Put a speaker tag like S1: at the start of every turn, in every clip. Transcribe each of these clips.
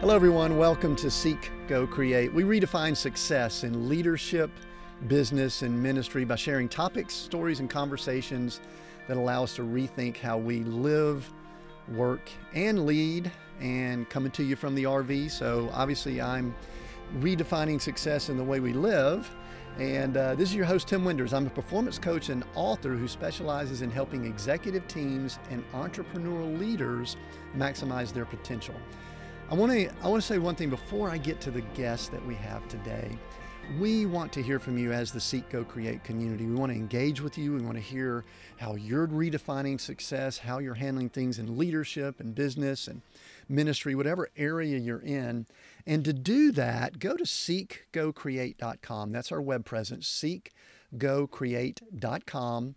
S1: Hello, everyone. Welcome to Seek, Go, Create. We redefine success in leadership, business, and ministry by sharing topics, stories, and conversations that allow us to rethink how we live, work, and lead. And coming to you from the RV. So, obviously, I'm redefining success in the way we live. And uh, this is your host, Tim Winders. I'm a performance coach and author who specializes in helping executive teams and entrepreneurial leaders maximize their potential. I want to I want to say one thing before I get to the guest that we have today. We want to hear from you as the Seek Go Create community. We want to engage with you. We want to hear how you're redefining success, how you're handling things in leadership and business and ministry, whatever area you're in. And to do that, go to seekgocreate.com. That's our web presence, seekgocreate.com.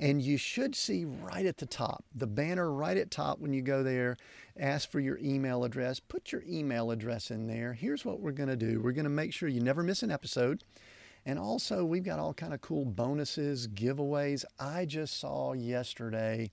S1: And you should see right at the top, the banner right at top when you go there, ask for your email address. Put your email address in there. Here's what we're going to do. We're going to make sure you never miss an episode. And also, we've got all kind of cool bonuses, giveaways. I just saw yesterday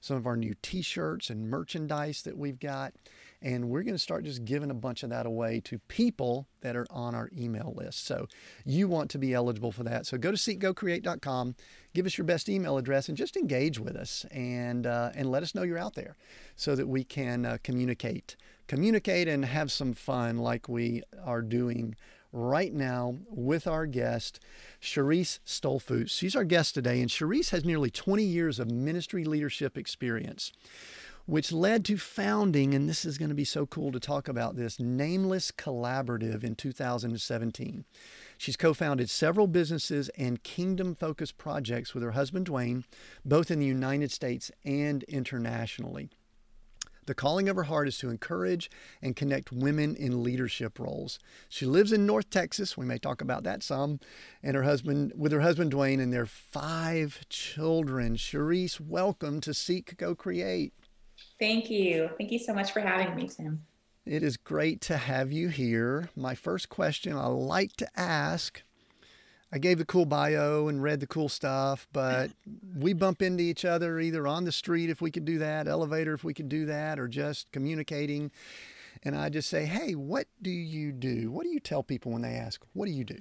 S1: some of our new t-shirts and merchandise that we've got. And we're going to start just giving a bunch of that away to people that are on our email list. So you want to be eligible for that. So go to seekgocreate.com, give us your best email address, and just engage with us and, uh, and let us know you're out there so that we can uh, communicate. Communicate and have some fun like we are doing right now with our guest, Charisse Stolfus. She's our guest today, and Charisse has nearly 20 years of ministry leadership experience which led to founding, and this is going to be so cool to talk about this, Nameless Collaborative in 2017. She's co founded several businesses and kingdom focused projects with her husband, Dwayne, both in the United States and internationally. The calling of her heart is to encourage and connect women in leadership roles. She lives in North Texas. We may talk about that some. And her husband, with her husband Dwayne, and their five children. Charisse, welcome to Seek Go Create.
S2: Thank you. Thank you so much for having me, Tim.
S1: It is great to have you here. My first question I like to ask I gave the cool bio and read the cool stuff, but we bump into each other either on the street if we could do that, elevator if we could do that, or just communicating. And I just say, hey, what do you do? What do you tell people when they ask, what do you do?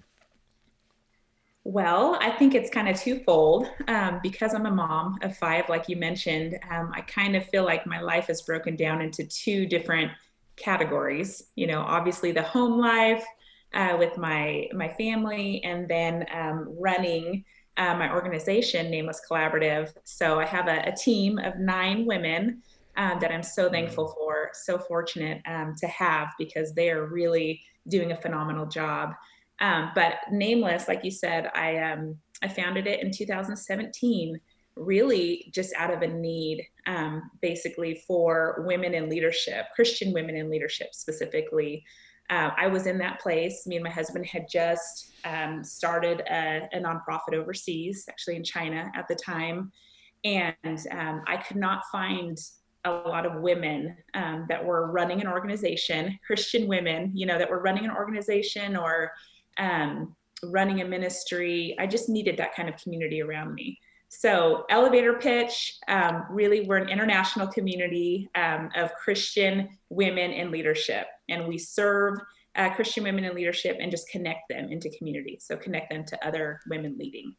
S2: Well, I think it's kind of twofold. Um, because I'm a mom of five, like you mentioned, um, I kind of feel like my life is broken down into two different categories. You know, obviously the home life uh, with my my family, and then um, running uh, my organization, Nameless Collaborative. So I have a, a team of nine women um, that I'm so thankful for, so fortunate um, to have because they are really doing a phenomenal job. Um, but Nameless, like you said, I um, I founded it in 2017, really just out of a need, um, basically for women in leadership, Christian women in leadership specifically. Uh, I was in that place. Me and my husband had just um, started a, a, nonprofit overseas, actually in China at the time, and um, I could not find a lot of women um, that were running an organization, Christian women, you know, that were running an organization or um, running a ministry. I just needed that kind of community around me. So, elevator pitch um, really, we're an international community um, of Christian women in leadership, and we serve uh, Christian women in leadership and just connect them into community. So, connect them to other women leading.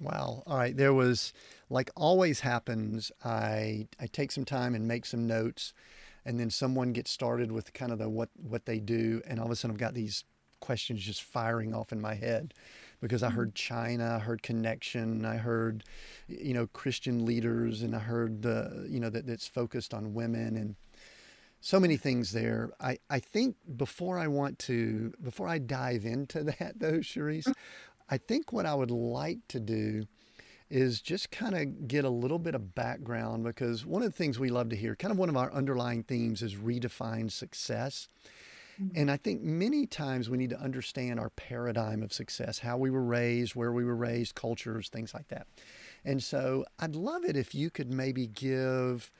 S1: Wow. All right. There was, like always happens, I, I take some time and make some notes, and then someone gets started with kind of the what, what they do, and all of a sudden I've got these questions just firing off in my head because I heard mm-hmm. China, I heard connection, I heard, you know, Christian leaders, and I heard the, you know, that that's focused on women and so many things there. I, I think before I want to, before I dive into that though, Charisse, mm-hmm. I think what I would like to do is just kind of get a little bit of background because one of the things we love to hear, kind of one of our underlying themes is redefine success. Mm-hmm. And I think many times we need to understand our paradigm of success, how we were raised, where we were raised, cultures, things like that. And so I'd love it if you could maybe give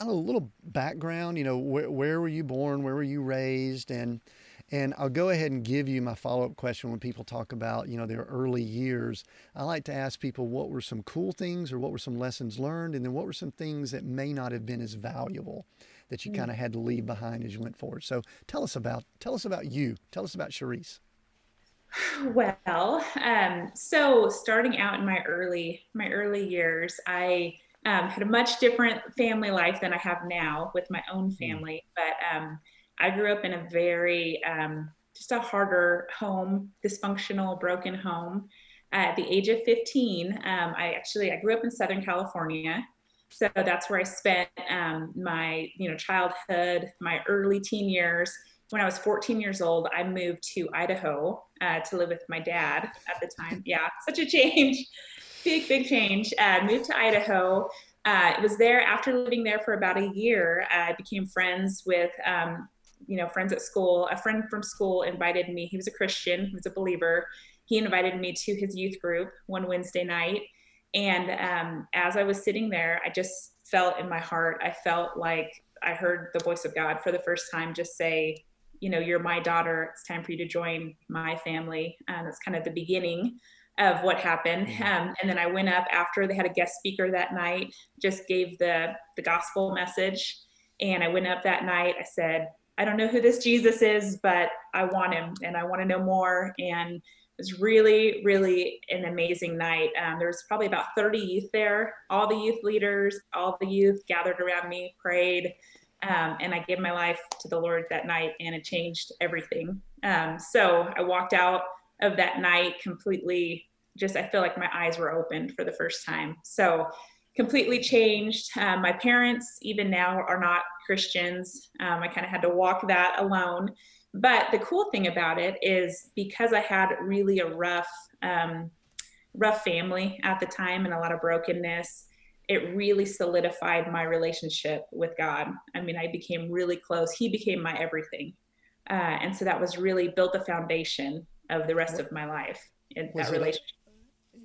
S1: a little background, you know, where, where were you born? Where were you raised? And, and I'll go ahead and give you my follow up question when people talk about, you know, their early years. I like to ask people what were some cool things or what were some lessons learned, and then what were some things that may not have been as valuable that you mm. kind of had to leave behind as you went forward. So tell us about tell us about you. Tell us about Charisse.
S2: Well, um, so starting out in my early my early years, I um, had a much different family life than I have now with my own mm. family. But um, I grew up in a very um, just a harder home, dysfunctional, broken home. At the age of 15, um, I actually I grew up in Southern California, so that's where I spent um, my you know childhood, my early teen years. When I was 14 years old, I moved to Idaho uh, to live with my dad at the time. Yeah, such a change, big big change. Uh, moved to Idaho. Uh, it was there after living there for about a year. I became friends with um, you know friends at school. A friend from school invited me. He was a Christian. He was a believer he invited me to his youth group one Wednesday night. And um, as I was sitting there, I just felt in my heart, I felt like I heard the voice of God for the first time just say, you know, you're my daughter. It's time for you to join my family. And that's kind of the beginning of what happened. Mm-hmm. Um, and then I went up after they had a guest speaker that night, just gave the, the gospel message. And I went up that night. I said, I don't know who this Jesus is, but I want him and I want to know more. And was really, really an amazing night. Um, there was probably about 30 youth there. All the youth leaders, all the youth gathered around me, prayed, um, and I gave my life to the Lord that night, and it changed everything. Um, so I walked out of that night completely. Just I feel like my eyes were opened for the first time. So completely changed. Um, my parents, even now, are not Christians. Um, I kind of had to walk that alone. But the cool thing about it is because I had really a rough, um, rough family at the time and a lot of brokenness, it really solidified my relationship with God. I mean, I became really close. He became my everything. Uh, and so that was really built the foundation of the rest of my life in that relationship.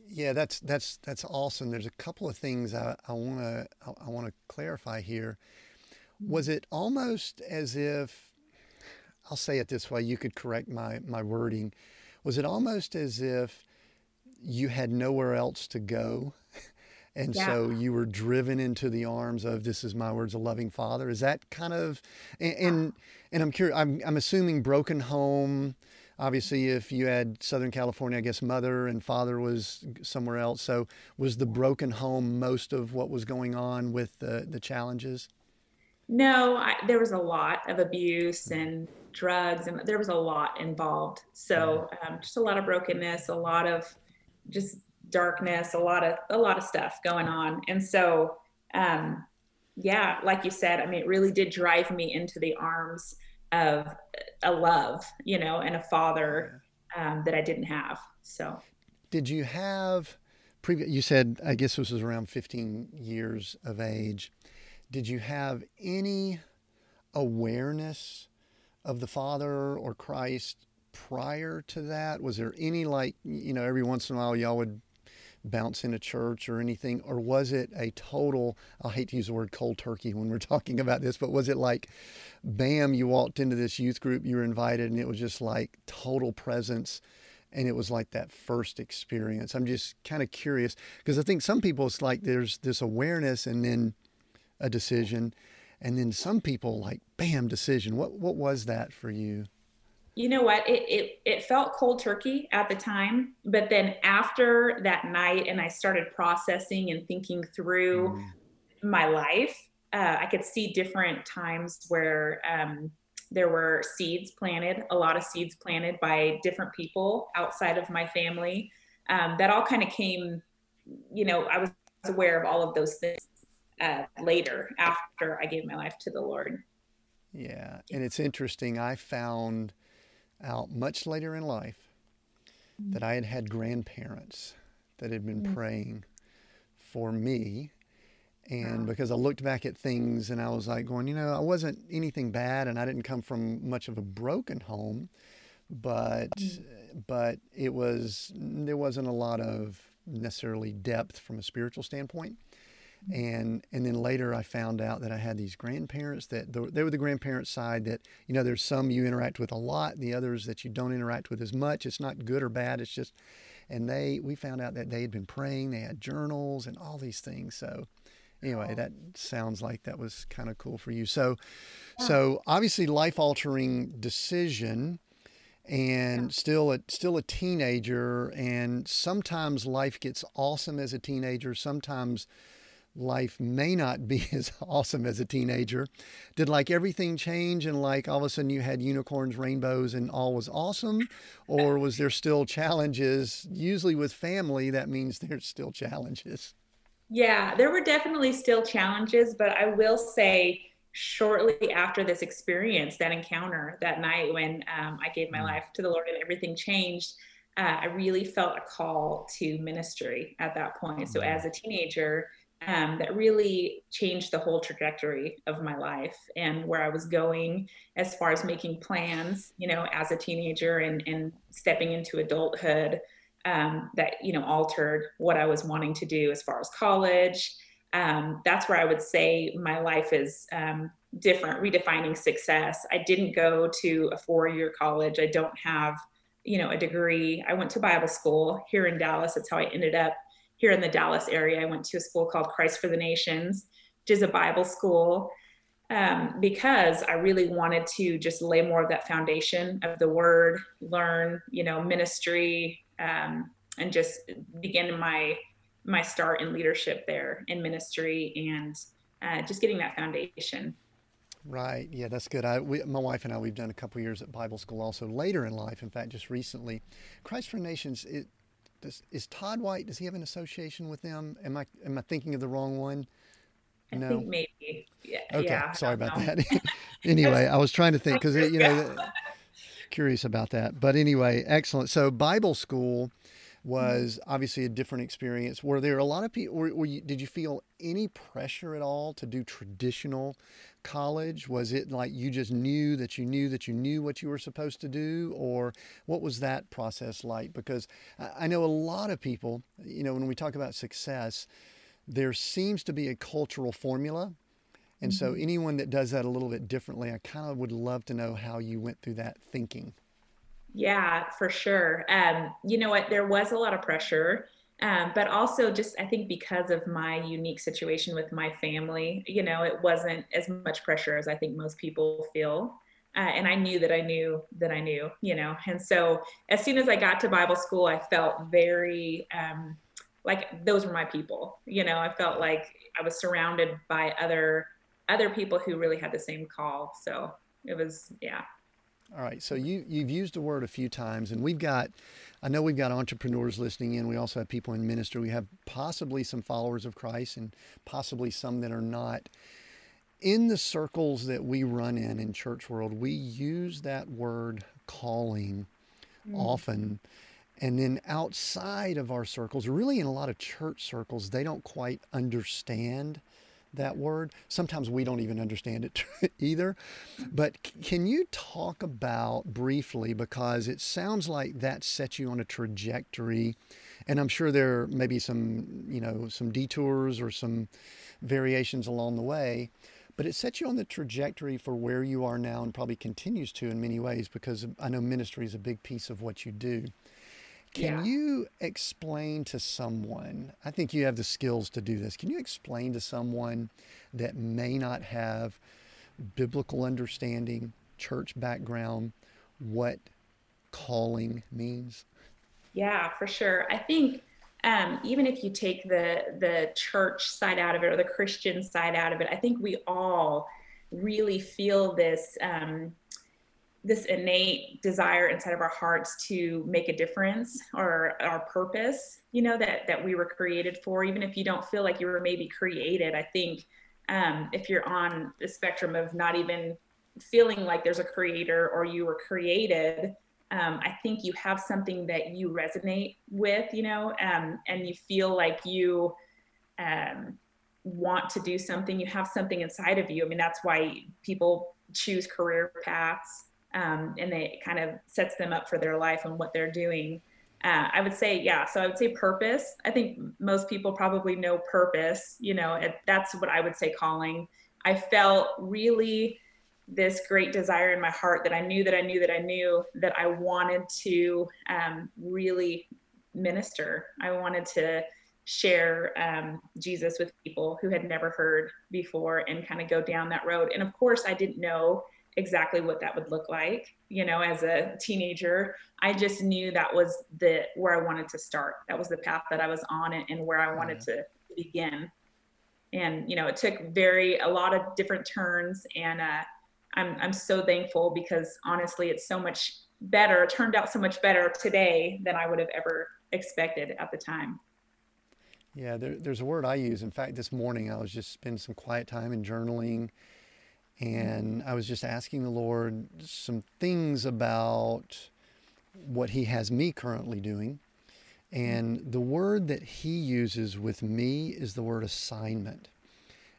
S1: yeah, that's that's that's awesome. There's a couple of things I want to I want to clarify here. Was it almost as if I'll say it this way, you could correct my, my wording. Was it almost as if you had nowhere else to go? And yeah. so you were driven into the arms of this is my words, a loving father. Is that kind of, and, and, and I'm curious, I'm, I'm assuming broken home, obviously if you had southern california i guess mother and father was somewhere else so was the broken home most of what was going on with the, the challenges
S2: no I, there was a lot of abuse and drugs, and there was a lot involved. So um, just a lot of brokenness, a lot of just darkness, a lot of a lot of stuff going on. And so, um, yeah, like you said, I mean, it really did drive me into the arms of a love, you know, and a father um, that I didn't have. So,
S1: did you have? Previous, you said I guess this was around 15 years of age. Did you have any awareness of the Father or Christ prior to that? Was there any like, you know, every once in a while y'all would bounce in a church or anything? Or was it a total, I hate to use the word cold turkey when we're talking about this, but was it like, bam, you walked into this youth group, you were invited, and it was just like total presence? And it was like that first experience. I'm just kind of curious because I think some people, it's like there's this awareness and then a decision. And then some people like bam decision. What what was that for you?
S2: You know what? It, it it felt cold turkey at the time but then after that night and i started processing and thinking through mm. my life uh, i could see different times where um, there were seeds planted a lot of seeds planted by different people outside of my family. Um, that all kind of came you know i was aware of all of those things uh, later after I gave my life to the Lord.
S1: Yeah, and it's interesting. I found out much later in life mm-hmm. that I had had grandparents that had been mm-hmm. praying for me. And wow. because I looked back at things and I was like, going, you know, I wasn't anything bad and I didn't come from much of a broken home, but mm-hmm. but it was there wasn't a lot of necessarily depth from a spiritual standpoint and and then later I found out that I had these grandparents that they were the grandparents side that you know there's some you interact with a lot, the others that you don't interact with as much. It's not good or bad. It's just, and they we found out that they had been praying. They had journals and all these things. So anyway, that sounds like that was kind of cool for you. So, so obviously, life altering decision, and still a still a teenager, and sometimes life gets awesome as a teenager. Sometimes life may not be as awesome as a teenager. Did like everything change and like all of a sudden you had unicorns, rainbows, and all was awesome? Or was there still challenges? Usually with family, that means there's still challenges.
S2: Yeah, there were definitely still challenges, but I will say, shortly after this experience, that encounter that night when um, I gave my mm. life to the Lord and everything changed, uh, I really felt a call to ministry at that point. So, as a teenager, um, that really changed the whole trajectory of my life and where I was going as far as making plans, you know, as a teenager and, and stepping into adulthood um, that, you know, altered what I was wanting to do as far as college. Um, that's where I would say my life is um, different, redefining success. I didn't go to a four year college. I don't have, you know, a degree. I went to Bible school here in Dallas. That's how I ended up here in the Dallas area. I went to a school called Christ for the Nations, which is a Bible school, um, because I really wanted to just lay more of that foundation of the word, learn, you know, ministry, um, and just begin my my start in leadership there in ministry and uh, just getting that foundation.
S1: Right. Yeah, that's good. I, we, my wife and I, we've done a couple years at Bible school also later in life. In fact, just recently, Christ for Nations. It, does, is Todd White? Does he have an association with them? Am I am I thinking of the wrong one?
S2: I no. think maybe. Yeah.
S1: Okay.
S2: Yeah,
S1: Sorry about know. that. anyway, I was trying to think because you know, curious about that. But anyway, excellent. So Bible school was mm-hmm. obviously a different experience. Were there a lot of people? Were, were you, did you feel any pressure at all to do traditional college? Was it like you just knew that you knew that you knew what you were supposed to do, or what was that process like? Because I know a lot of people, you know, when we talk about success, there seems to be a cultural formula. And mm-hmm. so, anyone that does that a little bit differently, I kind of would love to know how you went through that thinking.
S2: Yeah, for sure. Um, you know what? There was a lot of pressure. Um, but also just I think because of my unique situation with my family, you know, it wasn't as much pressure as I think most people feel. Uh, and I knew that I knew that I knew, you know. And so as soon as I got to Bible school, I felt very um, like those were my people. You know, I felt like I was surrounded by other other people who really had the same call. So it was, yeah.
S1: All right. So you you've used the word a few times, and we've got I know we've got entrepreneurs listening in. We also have people in ministry. We have possibly some followers of Christ and possibly some that are not. In the circles that we run in in church world, we use that word calling mm. often. And then outside of our circles, really in a lot of church circles, they don't quite understand that word. Sometimes we don't even understand it either. But can you talk about briefly, because it sounds like that sets you on a trajectory, and I'm sure there may be some, you know, some detours or some variations along the way, but it sets you on the trajectory for where you are now and probably continues to in many ways because I know ministry is a big piece of what you do. Can yeah. you explain to someone? I think you have the skills to do this. Can you explain to someone that may not have biblical understanding, church background, what calling means?
S2: Yeah, for sure. I think um, even if you take the the church side out of it or the Christian side out of it, I think we all really feel this. Um, this innate desire inside of our hearts to make a difference or our purpose you know that that we were created for. Even if you don't feel like you were maybe created i think um, if you're on the spectrum of not even feeling like there's a creator or you were created um, i think you have something that you resonate with you know um, and you feel like you um, want to do something. You have something inside of you. I mean that's why people choose career paths um, and it kind of sets them up for their life and what they're doing. Uh, I would say, yeah. So I would say purpose. I think most people probably know purpose. You know, that's what I would say calling. I felt really this great desire in my heart that I knew that I knew that I knew that I wanted to um, really minister. I wanted to share um, Jesus with people who had never heard before and kind of go down that road. And of course, I didn't know exactly what that would look like, you know, as a teenager. I just knew that was the where I wanted to start. That was the path that I was on and, and where I wanted yeah. to begin. And you know, it took very a lot of different turns, and uh, I'm I'm so thankful because honestly, it's so much better. It turned out so much better today than I would have ever expected at the time.
S1: Yeah, there, there's a word I use. In fact, this morning I was just spending some quiet time and journaling, and I was just asking the Lord some things about what He has me currently doing. And the word that He uses with me is the word assignment.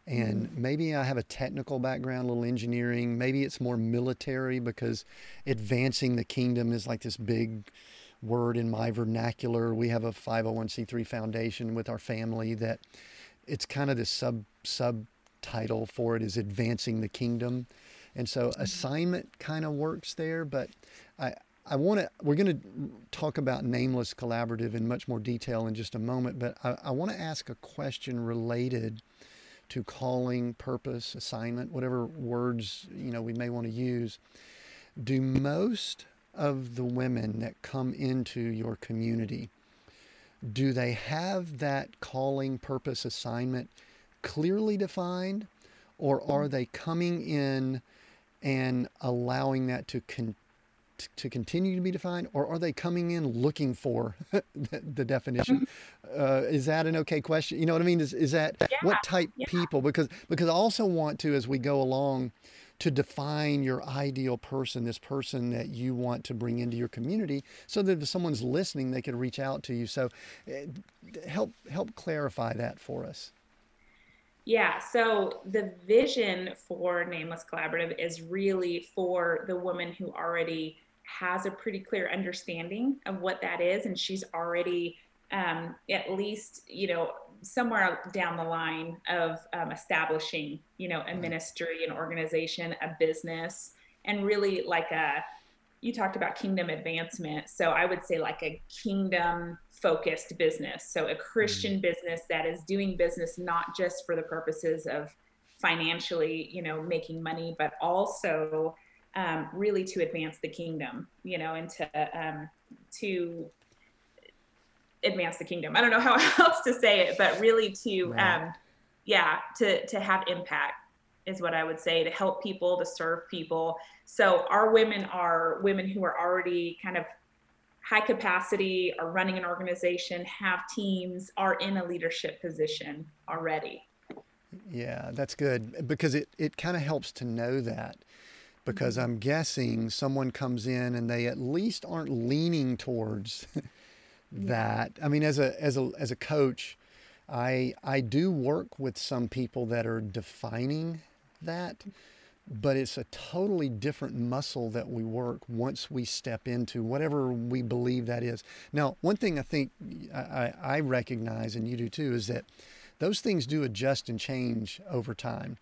S1: And maybe I have a technical background, a little engineering. Maybe it's more military because advancing the kingdom is like this big word in my vernacular. We have a 501c3 foundation with our family that it's kind of this sub sub subtitle for it is advancing the kingdom. And so mm-hmm. assignment kind of works there, but I I want to we're going to talk about nameless collaborative in much more detail in just a moment, but I, I want to ask a question related to calling, purpose, assignment, whatever words, you know, we may want to use. Do most of the women that come into your community, do they have that calling, purpose, assignment clearly defined, or are they coming in and allowing that to con- to continue to be defined, or are they coming in looking for the, the, definition? Uh, is that an okay question? You know what I mean? Is, is that yeah, what type yeah. people? Because because I also want to, as we go along, to define your ideal person, this person that you want to bring into your community, so that if someone's listening, they can reach out to you. So, uh, help help clarify that for us.
S2: Yeah, so the vision for Nameless Collaborative is really for the woman who already has a pretty clear understanding of what that is, and she's already um, at least, you know, somewhere down the line of um, establishing, you know, a ministry, an organization, a business, and really like a, you talked about kingdom advancement. So I would say like a kingdom focused business. So a Christian mm-hmm. business that is doing business not just for the purposes of financially, you know, making money, but also um, really to advance the kingdom, you know, and to, um, to advance the kingdom. I don't know how else to say it, but really to, um, yeah, to to have impact is what I would say to help people, to serve people. So our women are women who are already kind of high capacity, are running an organization, have teams, are in a leadership position already.
S1: Yeah, that's good because it, it kind of helps to know that because. I'm guessing someone comes in and they at least aren't leaning towards that. I mean, as a as a as a coach, I I do work with some people that are defining that, but it's a totally different muscle that we work once we step into whatever we believe that is. Now, one thing I think I, I recognize, and you do too, is that those things do adjust and change over time.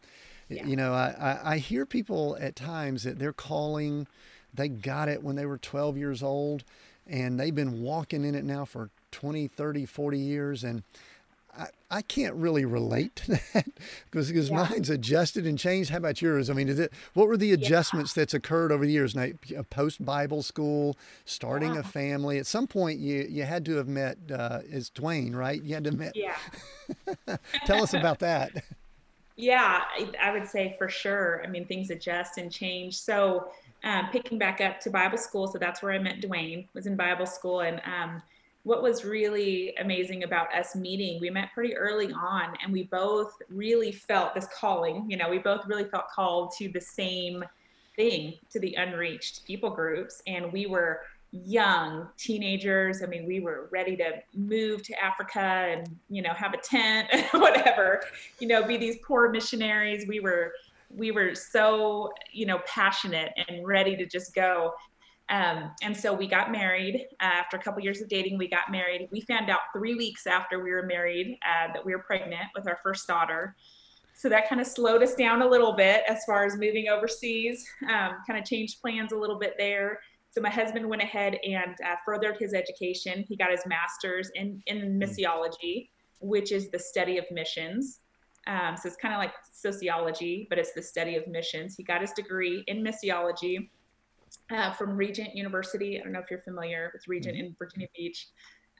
S1: Yeah. You know, I, I, I hear people at times that they're calling, they got it when they were 12 years old and they've been walking in it now for 20, 30, 40 years. And I, I can't really relate to that because, because yeah. mine's adjusted and changed. How about yours? I mean, is it, what were the adjustments yeah. that's occurred over the years? Now, post Bible school, starting yeah. a family. At some point, you, you had to have met, uh, is Dwayne, right? You had to met.
S2: Yeah.
S1: Tell us about that.
S2: Yeah, I would say for sure. I mean, things adjust and change. So, um, picking back up to Bible school. So that's where I met Dwayne, was in Bible school. And um, what was really amazing about us meeting, we met pretty early on and we both really felt this calling. You know, we both really felt called to the same thing, to the unreached people groups. And we were young teenagers. I mean, we were ready to move to Africa and, you know, have a tent, and whatever, you know, be these poor missionaries. We were we were so you know passionate and ready to just go um, and so we got married uh, after a couple years of dating we got married. We found out three weeks after we were married uh, that we were pregnant with our first daughter. So that kind of slowed us down a little bit as far as moving overseas um, kind of changed plans a little bit there. So my husband went ahead and uh, furthered his education. He got his master's in, in missiology which is the study of missions. Um, so it's kind of like sociology, but it's the study of missions. He got his degree in missiology uh, from Regent University. I don't know if you're familiar with Regent mm-hmm. in Virginia Beach.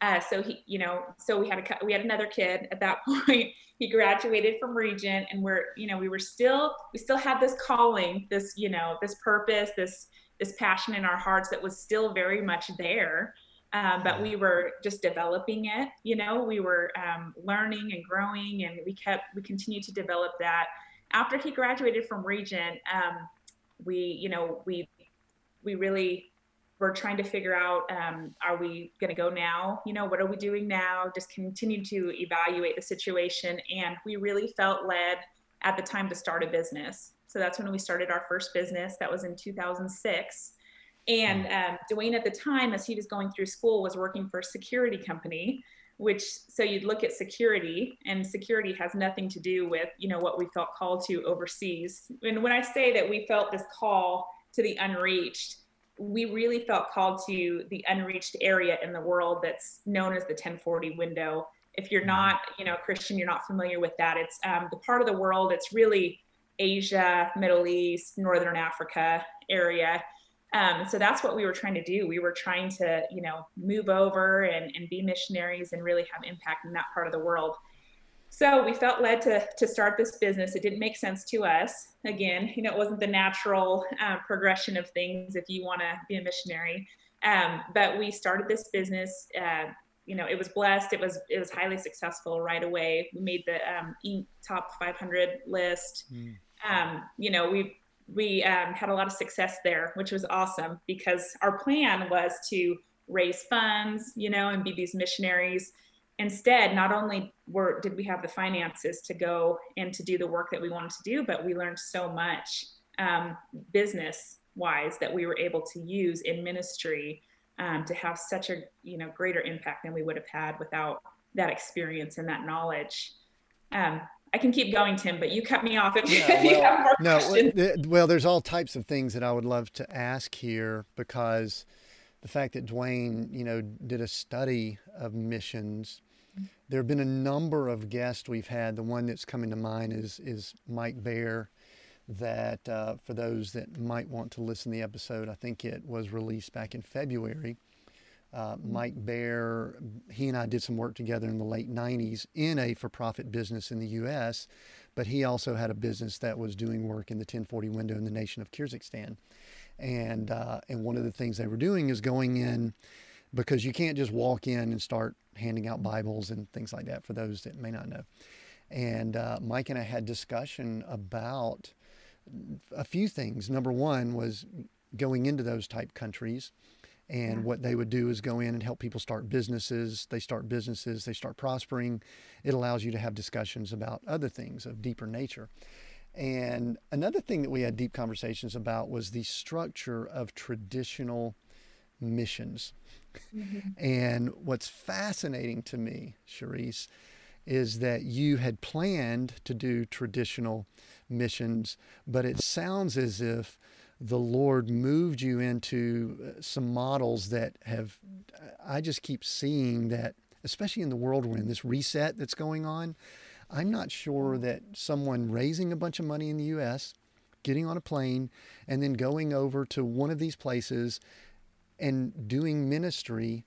S2: Uh, so he, you know, so we had a we had another kid at that point. He graduated from Regent, and we're, you know, we were still we still had this calling, this, you know, this purpose, this this passion in our hearts that was still very much there. Um, but we were just developing it. You know, we were um, learning and growing, and we kept we continued to develop that. After he graduated from Regent, um, we, you know, we we really we're trying to figure out um, are we going to go now? You know what are we doing now? Just continue to evaluate the situation. And we really felt led at the time to start a business. So that's when we started our first business. That was in 2006 and mm. um, dwayne at the time as he was going through school was working for a security company which so you'd look at security and security has nothing to do with you know what we felt called to overseas. And when i say that we felt this call to the unreached we really felt called to the unreached area in the world that's known as the 1040 window. If you're mm-hmm. not, you know, Christian, you're not familiar with that. It's um, the part of the world. It's really Asia, Middle East, Northern Africa area. Um, so that's what we were trying to do. We were trying to, you know, move over and, and be missionaries and really have impact in that part of the world. So we felt led to, to start this business. It didn't make sense to us. Again, you know, it wasn't the natural uh, progression of things if you want to be a missionary. Um, but we started this business. Uh, you know, it was blessed. It was it was highly successful right away. We made the um, top 500 list. Mm. Um, you know, we we um, had a lot of success there, which was awesome because our plan was to raise funds, you know, and be these missionaries instead not only were did we have the finances to go and to do the work that we wanted to do but we learned so much um, business wise that we were able to use in ministry um, to have such a you know greater impact than we would have had without that experience and that knowledge um, I can keep going, Tim, but you cut me off if yeah, you have more no, questions.
S1: Well, there's all types of things that I would love to ask here because the fact that Dwayne, you know, did a study of missions. There have been a number of guests we've had. The one that's coming to mind is is Mike Bear. That uh, for those that might want to listen to the episode, I think it was released back in February. Uh, Mike Bear, he and I did some work together in the late 90s in a for profit business in the US, but he also had a business that was doing work in the 1040 window in the nation of Kyrgyzstan and uh, and one of the things they were doing is going in because you can't just walk in and start handing out Bibles and things like that. For those that may not know, and uh, Mike and I had discussion about a few things. Number one was going into those type countries. And yeah. what they would do is go in and help people start businesses. They start businesses, they start prospering. It allows you to have discussions about other things of deeper nature. And another thing that we had deep conversations about was the structure of traditional missions. Mm-hmm. And what's fascinating to me, Charisse, is that you had planned to do traditional missions, but it sounds as if the Lord moved you into uh, some models that have, I just keep seeing that, especially in the world we're in, this reset that's going on I'm not sure that someone raising a bunch of money in the US, getting on a plane, and then going over to one of these places and doing ministry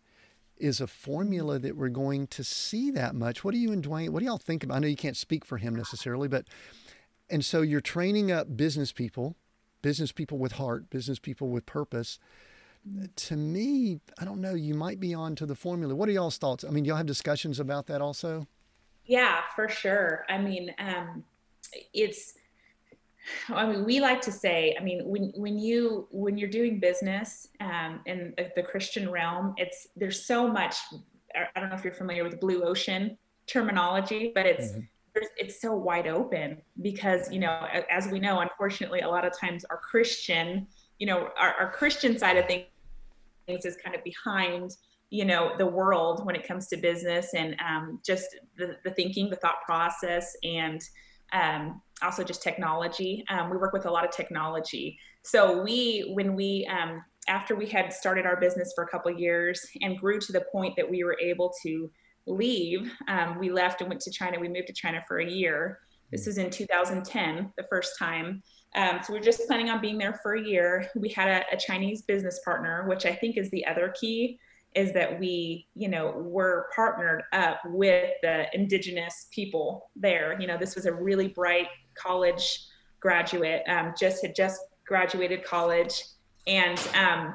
S1: is a formula that we're going to see that much. What do you and Dwayne, what do y'all think about? I know you can't speak for him necessarily, but, and so you're training up business people, business people with heart, business people with purpose. To me, I don't know, you might be on to the formula. What are y'all's thoughts? I mean, y'all have discussions about that also?
S2: Yeah, for sure. I mean, um, it's. I mean, we like to say. I mean, when when you when you're doing business um, in the Christian realm, it's there's so much. I don't know if you're familiar with blue ocean terminology, but it's mm-hmm. it's so wide open because you know, as we know, unfortunately, a lot of times our Christian, you know, our, our Christian side of things is kind of behind you know the world when it comes to business and um, just the, the thinking the thought process and um, also just technology um, we work with a lot of technology so we when we um, after we had started our business for a couple years and grew to the point that we were able to leave, um, we left and went to China. We moved to China for a year. This was in 2010, the first time. Um, so we are just planning on being there for a year. We had a, a, Chinese business partner, which I think is the other key, is that we, you know, were partnered up with the indigenous people there. You know, this was a really bright college graduate, um, just had just graduated college, and um,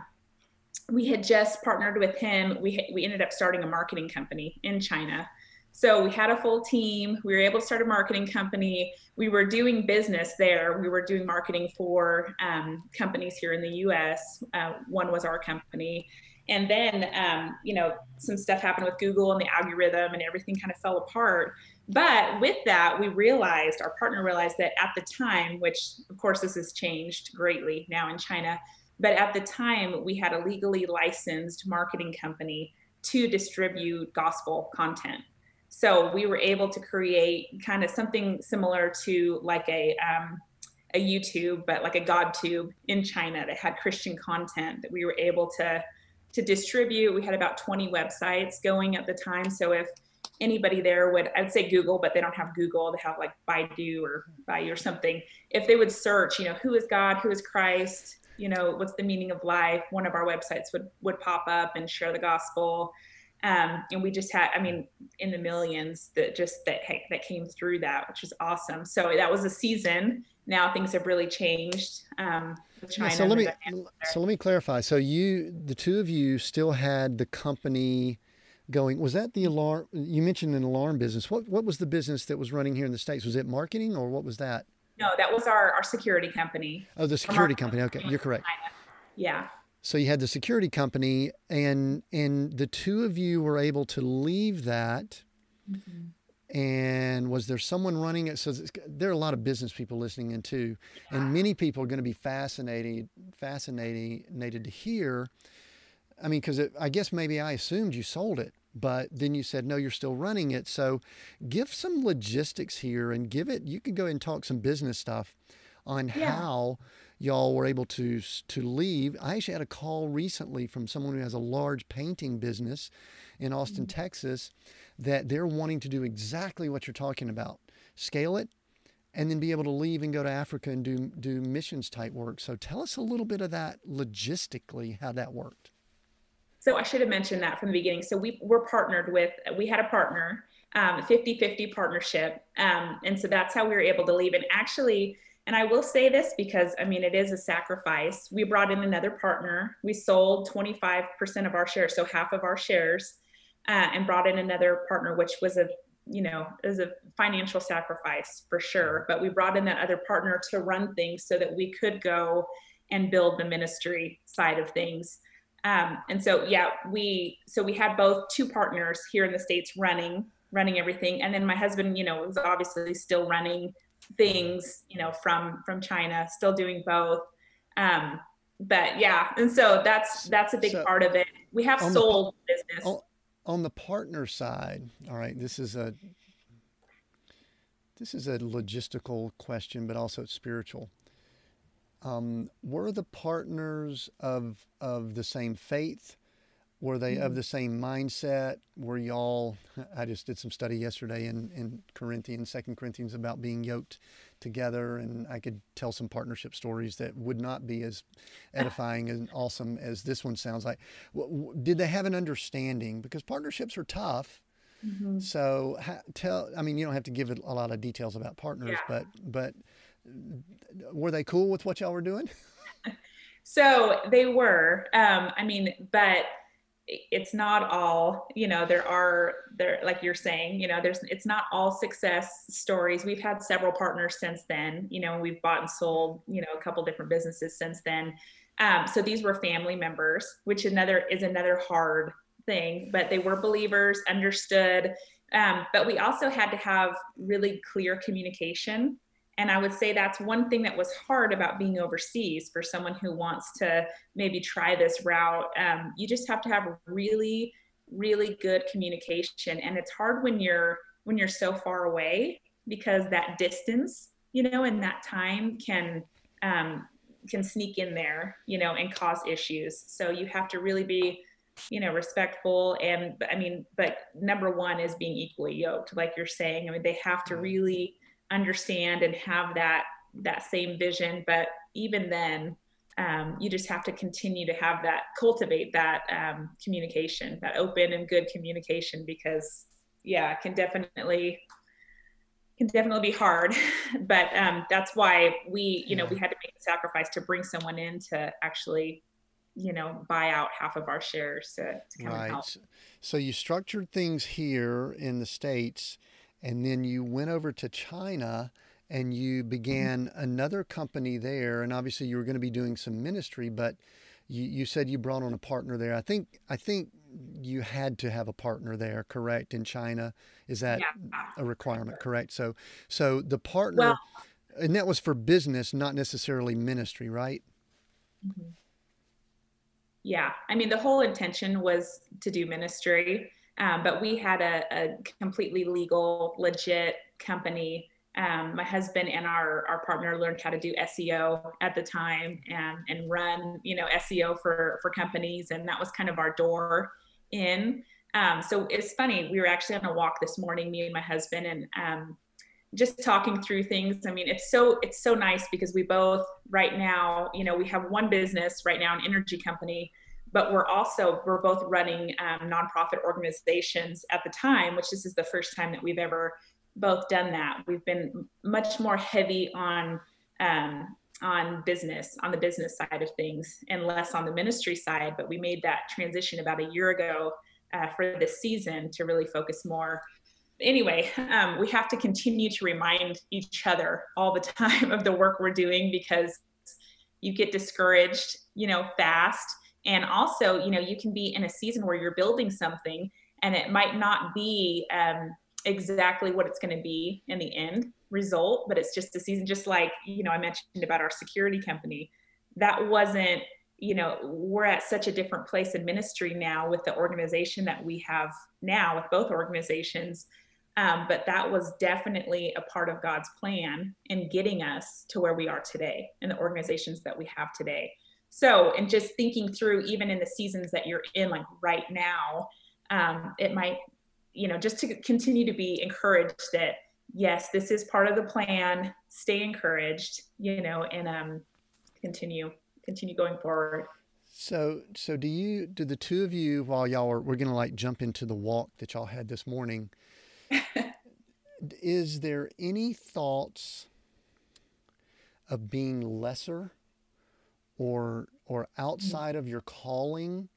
S2: we had just partnered with him. We we ended up starting a marketing company in China. So we had a full team. We were able to start a marketing company. We were doing business there. We were doing marketing for um, companies here in the U.S. Uh, one was our company, and then um, you know some stuff happened with Google and the algorithm, and everything kind of fell apart. But with that, we realized our partner realized that at the time, which of course this has changed greatly now in China, but at the time we had a legally licensed marketing company to distribute gospel content so we were able to create kind of something similar to like a um, a YouTube, but like a GodTube in China that had Christian content that we were able to to distribute. We had about 20 websites going at the time. So if anybody there would, I'd say Google, but they don't have Google. They have like Baidu or Baidu or something. If they would search, you know, who is God, who is Christ, you know, what's the meaning of life, one of our websites would would pop up and share the gospel. Um, and we just had, I mean, in the millions that just that that came through that, which is awesome. So that was a season. Now things have really changed. Um,
S1: yeah, so let me so let me clarify. So you, the two of you, still had the company going. Was that the alarm? You mentioned an alarm business. What what was the business that was running here in the states? Was it marketing or what was that?
S2: No, that was our our security company.
S1: Oh, the security company. Okay, you're correct.
S2: Yeah.
S1: So you had the security company, and and the two of you were able to leave that. Mm-hmm. And was there someone running it? So there are a lot of business people listening in too, and many people are going to be fascinated fascinated to hear. I mean, because I guess maybe I assumed you sold it, but then you said no, you're still running it. So give some logistics here and give it. You could go and talk some business stuff on yeah. how y'all were able to to leave. I actually had a call recently from someone who has a large painting business in Austin, mm-hmm. Texas, that they're wanting to do exactly what you're talking about. Scale it and then be able to leave and go to Africa and do do missions type work. So tell us a little bit of that logistically how that worked.
S2: So I should have mentioned that from the beginning. So we were partnered with we had a partner um, 50-50 partnership um, and so that's how we were able to leave and actually and I will say this because I mean, it is a sacrifice. We brought in another partner. We sold 25% of our shares, so half of our shares, uh, and brought in another partner, which was a you know is a financial sacrifice for sure. But we brought in that other partner to run things so that we could go and build the ministry side of things. Um, and so yeah, we so we had both two partners here in the states running running everything, and then my husband, you know, was obviously still running things, you know, from from China, still doing both. Um, but yeah, and so that's that's a big so part of it. We have sold the, business.
S1: On, the partner side, all right, this is a this is a logistical question, but also it's spiritual. Um, were the partners of of the same faith? Were they of mm-hmm. the same mindset? Were y'all, I just did some study yesterday in, in Corinthians, Second Corinthians, about being yoked together, and I could tell some partnership stories that would not be as edifying and awesome as this one sounds like. Did they have an understanding? Because partnerships are tough. Mm-hmm. So tell, I mean, you don't have to give it a lot of details about partners, yeah. but but were they cool with what y'all were doing?
S2: so they were. Um, I mean, but it's not all you know there are there like you're saying you know there's it's not all success stories. We've had several partners since then. You know we've bought and sold you know a couple different businesses since then. Um, so these were family members which another is another hard thing but they were believers understood. Um, but we also had to have really clear communication and I would say that's one thing that was hard about being overseas for someone who wants to maybe try this route. Um, you just have to have really, really good communication, and it's hard when you're when you're so far away because that distance, you know, and that time can um, can sneak in there, you know, and cause issues. So you have to really be you know respectful and i mean but number one is being equally yoked like you're saying i mean they have to really understand and have that that same vision. But even then um, you just have to continue to have that cultivate that um, communication that open and good communication because yeah it can definitely can definitely be hard. But um, that's why we you know we had to make a sacrifice to bring someone in to actually you know buy out half of our shares to, to come right. and help
S1: so you structured things here in the states and then you went over to china and you began another company there. And obviously you were going to be doing some ministry but you, you said you brought on a partner there. I think i think you had to have a partner there correct in china? Is that yeah. a requirement correct? So so the partner well, and that was for business not necessarily ministry right? Mm-hmm.
S2: yeah. I mean the whole intention was to do ministry um, but we had a, a completely legal legit company um, my husband and our, our partner learned how to do SEO at the time and, and run, you know, SEO for, for companies. And that was kind of our door in. Um, so it's funny, we were actually on a walk this morning, me and my husband, and um, just talking through things. I mean, it's so, it's so nice because we both right now, you know, we have one business right now, an energy company, but we're also, we're both running um, nonprofit organizations at the time, which this is the first time that we've ever both done that. We've been much more heavy on um, on business, on the business side of things, and less on the ministry side. But we made that transition about a year ago uh, for this season to really focus more. Anyway, um, we have to continue to remind each other all the time of the work we're doing because you get discouraged, you know, fast. And also, you know, you can be in a season where you're building something and it might not be um, exactly what it's going to be in the end result, but it's just a season, just like, you know, I mentioned about our security company. That wasn't, you know, we're at such a different place in ministry now with the organization that we have now with both organizations. Um, but that was definitely a part of God's plan in getting us to where we are today and the organizations that we have today. So, and just thinking through, even in the seasons that you're in, like right now, um, it might you know, just to continue to be encouraged that yes, this is part of the plan. Stay encouraged, you know, and um, continue continue going forward.
S1: So, so do you? Do the two of you, while y'all are, we're gonna like jump into the walk that y'all had this morning. is there any thoughts of being lesser, or or outside of your calling?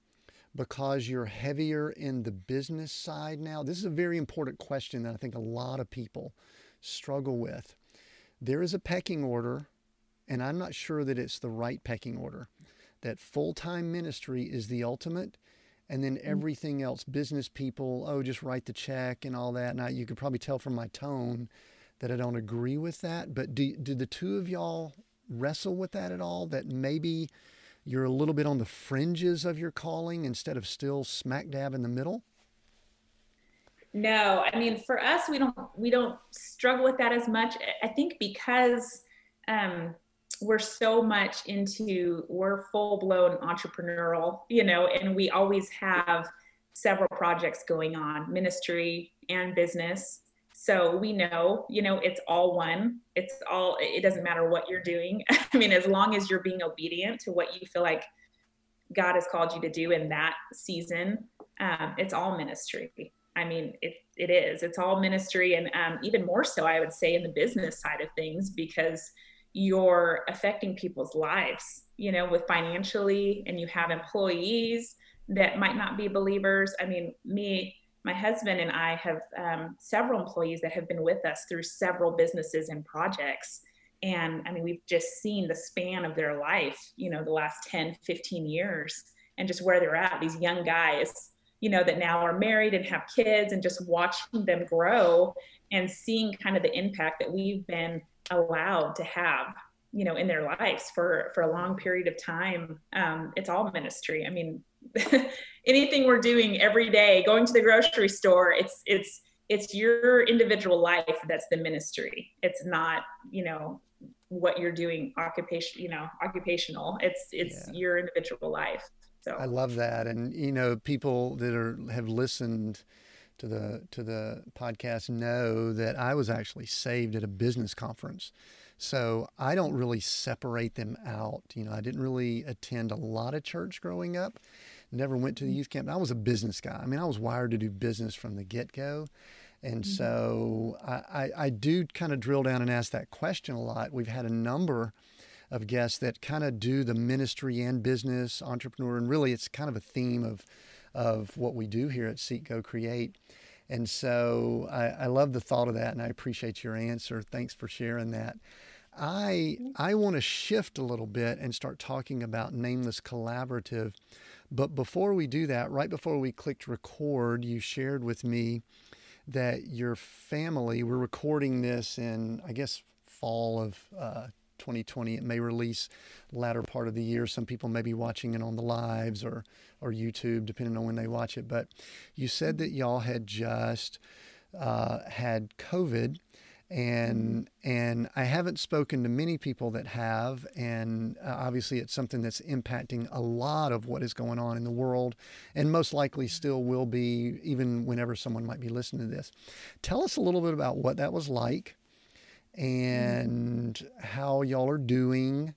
S1: because you're heavier in the business side now? This is a very important question that I think a lot of people struggle with. There is a pecking order, and I'm not sure that it's the right pecking order. That full time ministry is the ultimate, and then mm-hmm. everything else, business people, oh, just write the check and all that. Now, you could probably tell from my tone that I don't agree with that, but do, do the two of y'all wrestle with that at all? That maybe you're a little bit on the fringes of your calling instead of still smack dab in the middle?
S2: No, I mean for us we don't we don't struggle with that as much. I think because um, we're so much into we're full blown entrepreneurial, you know, and we always have several projects going on, ministry and business. So we know, you know, it's all one. It's all, it doesn't matter what you're doing. I mean, as long as you're being obedient to what you feel like God has called you to do in that season, um, it's all ministry. I mean, it, it is. It's all ministry. And um, even more so, I would say, in the business side of things, because you're affecting people's lives, you know, with financially, and you have employees that might not be believers. I mean, me, my husband and I have um, several employees that have been with us through several businesses and projects. And I mean, we've just seen the span of their life, you know, the last 10, 15 years and just where they're at. These young guys, you know, that now are married and have kids and just watching them grow and seeing kind of the impact that we've been allowed to have you know in their lives for for a long period of time um, it's all ministry i mean anything we're doing every day, going to the grocery store, it's it's it's your individual life that's the ministry. It's not, you know, what you're doing occupation, you know, occupational. It's it's yeah. your individual life. So
S1: I love that, and you know, people that are have listened to the to the podcast know that I was actually saved at a business conference. So I don't really separate them out. You know, I didn't really attend a lot of church growing up. Never went to the youth camp. I was a business guy. I mean, I was wired to do business from the get go. And mm-hmm. so I, I, I do kind of drill down and ask that question a lot. We've had a number of guests that kind of do the ministry and business entrepreneur, and really it's kind of a theme of of what we do here at Seek Go Create. And so I, I love the thought of that, and I appreciate your answer. Thanks for sharing that. I I want to shift a little bit and start talking about Nameless Collaborative. But before we do that, right before we clicked record, you shared with me that your family, we're recording this in, I guess, fall of uh, 2020. It may release latter part of the year. Some people may be watching it on the lives or or YouTube, depending on when they watch it. But you said that y'all had just uh, had COVID, and and I haven't spoken to many people that have, and uh, obviously it's something that's impacting a lot of what is going on in the world, and most likely still will be even whenever someone might be listening to this. Tell us a little bit about what that was like and how y'all are doing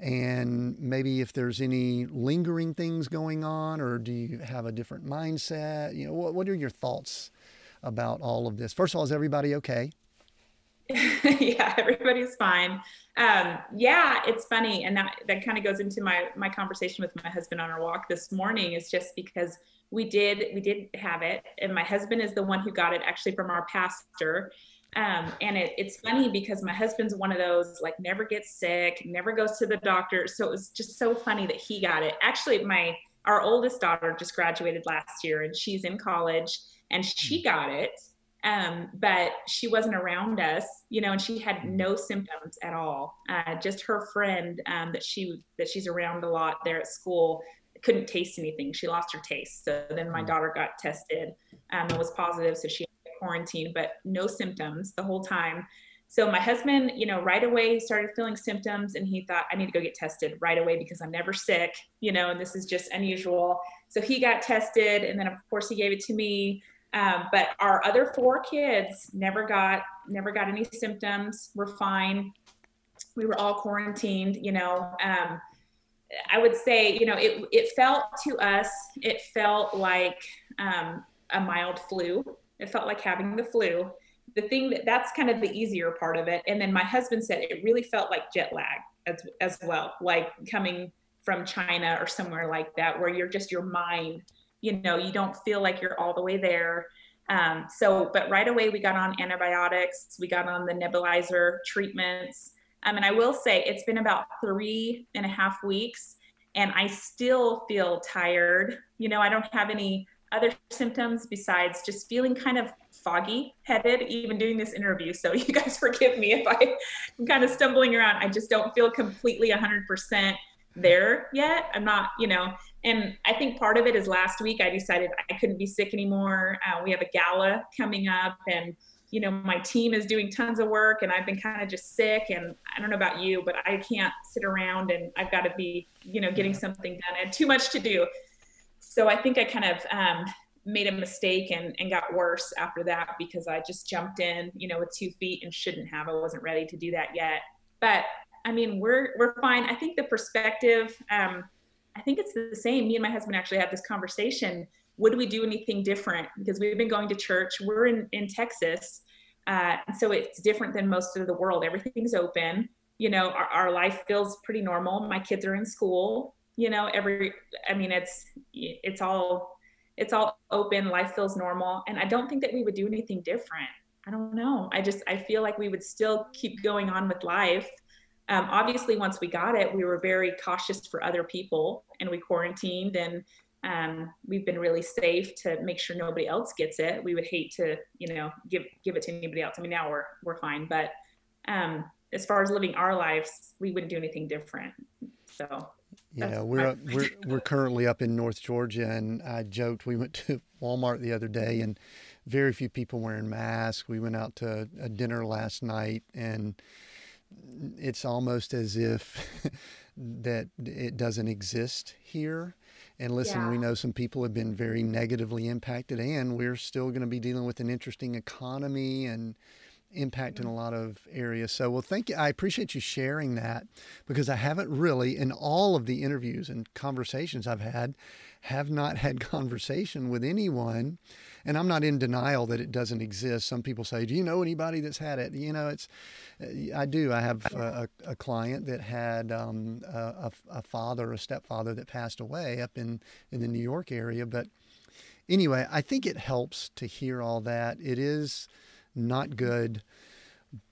S1: and maybe if there's any lingering things going on or do you have a different mindset? You know what, what are your thoughts about all of this? First of all is everybody okay?
S2: Yeah everybody's fine. Um, yeah it's funny and that that kind of goes into my my conversation with my husband on our walk this morning is just because we did we did have it and my husband is the one who got it actually from our pastor um, and it, it's funny because my husband's one of those like never gets sick, never goes to the doctor. So it was just so funny that he got it. Actually, my our oldest daughter just graduated last year and she's in college and she hmm. got it. Um, but she wasn't around us, you know, and she had hmm. no symptoms at all. Uh, just her friend um, that she that she's around a lot there at school couldn't taste anything. She lost her taste. So then my hmm. daughter got tested um, and was positive. So she quarantine, but no symptoms the whole time. So my husband, you know, right away started feeling symptoms and he thought I need to go get tested right away because I'm never sick, you know, and this is just unusual. So he got tested and then of course he gave it to me. Um, but our other four kids never got never got any symptoms. We're fine. We were all quarantined, you know. Um, I would say, you know, it it felt to us, it felt like um, a mild flu. It felt like having the flu. The thing that that's kind of the easier part of it. And then my husband said it really felt like jet lag as, as well, like coming from China or somewhere like that, where you're just your mind, you know, you don't feel like you're all the way there. Um, so, but right away we got on antibiotics, we got on the nebulizer treatments. Um, and I will say it's been about three and a half weeks and I still feel tired. You know, I don't have any other symptoms besides just feeling kind of foggy headed even doing this interview. So you guys forgive me if I, am kind of stumbling around. I just don't feel completely 100% there yet. I'm not you know and i think part of it is last week i decided i couldn't be sick anymore. Uh, we have a gala coming up and you know my team is doing tons of work and i've been kind of just sick and i don't know about you but i can't sit around and i've got to be you know getting something done i had too much to do so I think I kind of um, made a mistake and, and got worse after that because I just jumped in, you know, with two feet and shouldn't have. I wasn't ready to do that yet. But I mean, we're we're fine. I think the perspective, um, I think it's the same. Me and my husband actually had this conversation. Would we do anything different? Because we've been going to church. We're in in Texas, uh, so it's different than most of the world. Everything's open. You know, our, our life feels pretty normal. My kids are in school you know every i mean it's it's all it's all open. Life feels normal. And i don't think that we would do anything different. I don't know. I just i feel like we would still keep going on with life. Um, obviously once we got it we were very cautious for other people and we quarantined and um, we've been really safe to make sure nobody else gets it. We would hate to you know give give it to anybody else. I mean now we're we're fine but um, as far as living our lives we wouldn't do anything different. So
S1: yeah, we're up, we're we're currently up in North Georgia, and I joked we went to Walmart the other day, and very few people wearing masks. We went out to a dinner last night, and it's almost as if that it doesn't exist here. And listen, yeah. we know some people have been very negatively impacted, and we're still going to be dealing with an interesting economy and impact in a lot of areas. So, well, thank you. I appreciate you sharing that because I haven't really, in all of the interviews and conversations I've had, have not had conversation with anyone. And I'm not in denial that it doesn't exist. Some people say, "Do you know anybody that's had it?" You know, it's. I do. I have a, a client that had um, a, a father, a stepfather that passed away up in in the New York area. But anyway, I think it helps to hear all that. It is not good.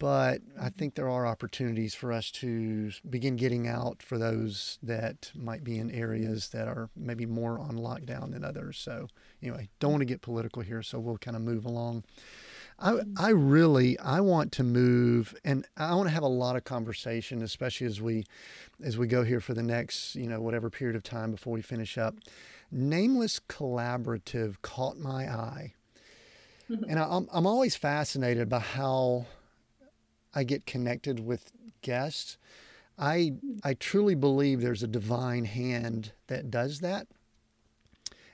S1: But I think there are opportunities for us to begin getting out for those that might be in areas that are maybe more on lockdown than others. So, anyway, don't want to get political here, so we'll kind of move along. I, I really I want to move and I want to have a lot of conversation, especially as we as we go here for the next you know whatever period of time before we finish up. Nameless collaborative caught my eye. And I, I'm, I'm always fascinated by how I get connected with guests. I, I truly believe there's a divine hand that does that.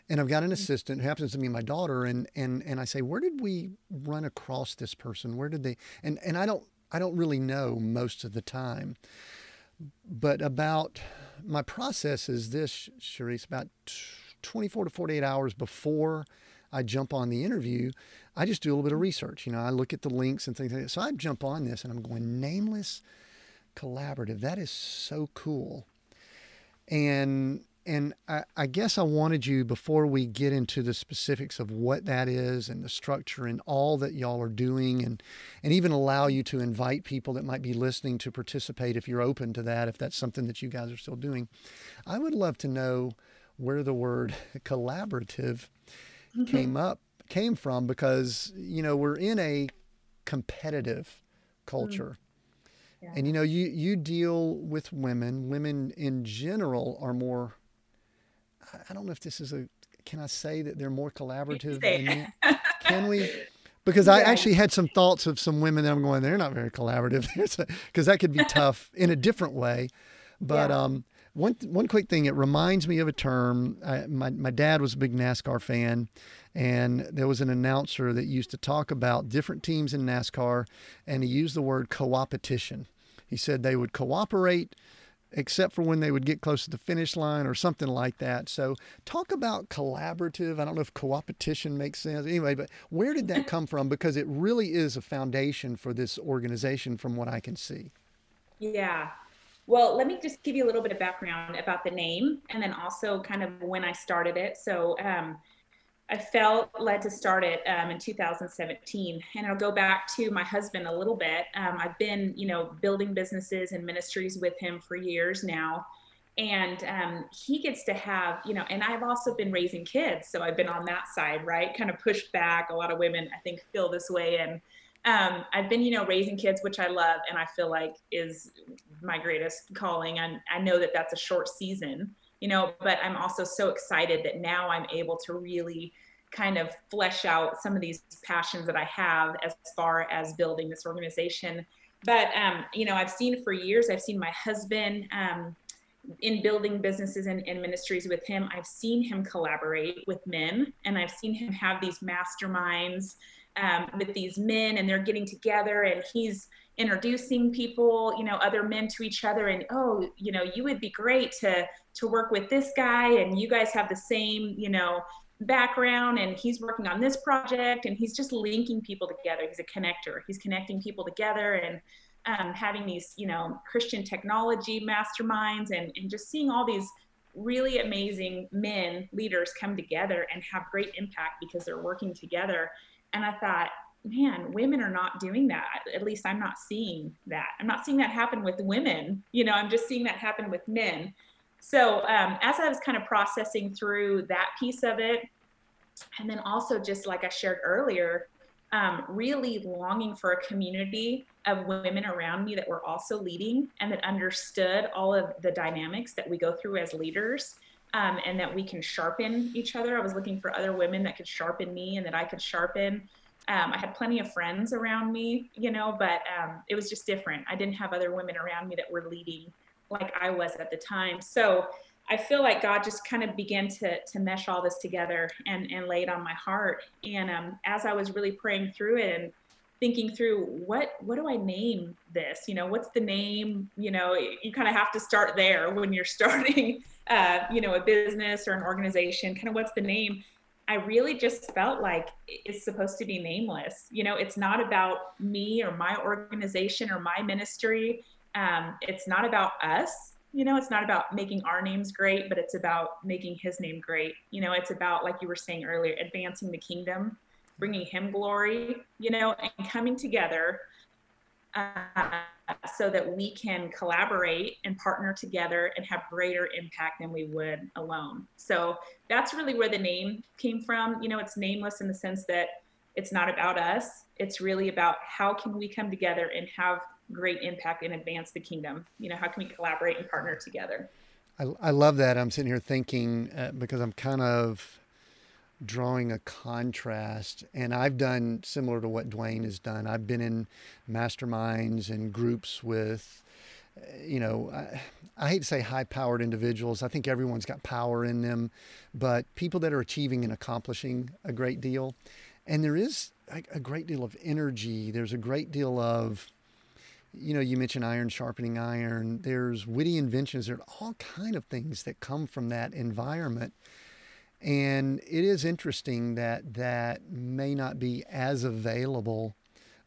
S1: And I've got an mm-hmm. assistant who happens to be my daughter, and, and, and I say, where did we run across this person? Where did they? And, and I don't I don't really know most of the time. But about my process is this, Charisse, about 24 to 48 hours before I jump on the interview, I just do a little bit of research. You know, I look at the links and things like that. So I jump on this and I'm going, nameless collaborative. That is so cool. And and I, I, guess I wanted you before we get into the specifics of what that is and the structure and all that y'all are doing and and even allow you to invite people that might be listening to participate if you're open to that if that's something that you guys are still doing. I would love to know where the word collaborative mm-hmm. came up came from because you know we're in a competitive culture. Mm. Yeah. And you know, you you deal with women. Women in general are more. I don't know if this is a. Can I say that they're more collaborative than? Can we? Because yeah. I actually had some thoughts of some women that I'm going. They're not very collaborative because that could be tough in a different way. But yeah. um, one one quick thing, it reminds me of a term. I, my my dad was a big NASCAR fan, and there was an announcer that used to talk about different teams in NASCAR, and he used the word co-opetition. He said they would cooperate except for when they would get close to the finish line or something like that. So, talk about collaborative. I don't know if coopetition makes sense anyway, but where did that come from? Because it really is a foundation for this organization, from what I can see.
S2: Yeah, well, let me just give you a little bit of background about the name and then also kind of when I started it. So, um, I felt led to start it um, in 2017. And I'll go back to my husband a little bit. Um, I've been, you know, building businesses and ministries with him for years now. And um, he gets to have, you know, and I've also been raising kids. So I've been on that side, right? Kind of pushed back. A lot of women, I think, feel this way. And um, I've been, you know, raising kids, which I love, and I feel like is my greatest calling. And I know that that's a short season, you know, but I'm also so excited that now I'm able to really kind of flesh out some of these passions that I have as far as building this organization. But, um, you know, I've seen for years, I've seen my husband um, in building businesses and, and ministries with him. I've seen him collaborate with men and I've seen him have these masterminds um, with these men and they're getting together and he's introducing people you know other men to each other and oh you know you would be great to to work with this guy and you guys have the same you know background and he's working on this project and he's just linking people together. He's a connector. He's connecting people together and um, having these you know christian technology masterminds and, and just seeing all these really amazing men leaders come together and have great impact because they're working together and I thought, man, women are not doing that. At least I'm not seeing that. I'm not seeing that happen with women. You know, I'm just seeing that happen with men. So um, as I was kind of processing through that piece of it, and then also just like I shared earlier, um, really longing for a community of women around me that were also leading and that understood all of the dynamics that we go through as leaders um, and that we can sharpen each other. I was looking for other women that could sharpen me and that I could sharpen. Um, I had plenty of friends around me, you know, but um, it was just different. I didn't have other women around me that were leading like I was at the time. So I feel like God just kind of began to to mesh all this together and and lay it on my heart. And um, as I was really praying through it and thinking through what what do I name this? You know, what's the name? You know, you kind of have to start there when you're starting, uh, you know, a business or an organization. Kind of what's the name? I really just felt like it's supposed to be nameless. You know, it's not about me or my organization or my ministry. Um, it's not about us you know it's not about making our names great but it's about making his name great you know it's about like you were saying earlier advancing the kingdom bringing him glory you know and coming together uh, so that we can collaborate and partner together and have greater impact than we would alone so that's really where the name came from you know it's nameless in the sense that it's not about us it's really about how can we come together and have great impact and advance the kingdom? You know, how can we collaborate and partner together?
S1: I, I love that. I'm sitting here thinking uh, because I'm kind of drawing a contrast, and I've done similar to what Dwayne has done. I've been in masterminds and groups with, uh, you know, I, I hate to say high powered individuals. I think everyone's got power in them, but people that are achieving and accomplishing a great deal. And there is a, a great deal of energy. There's a great deal of you know, you mentioned iron sharpening iron. There's witty inventions. There are all kind of things that come from that environment. And it is interesting that that may not be as available.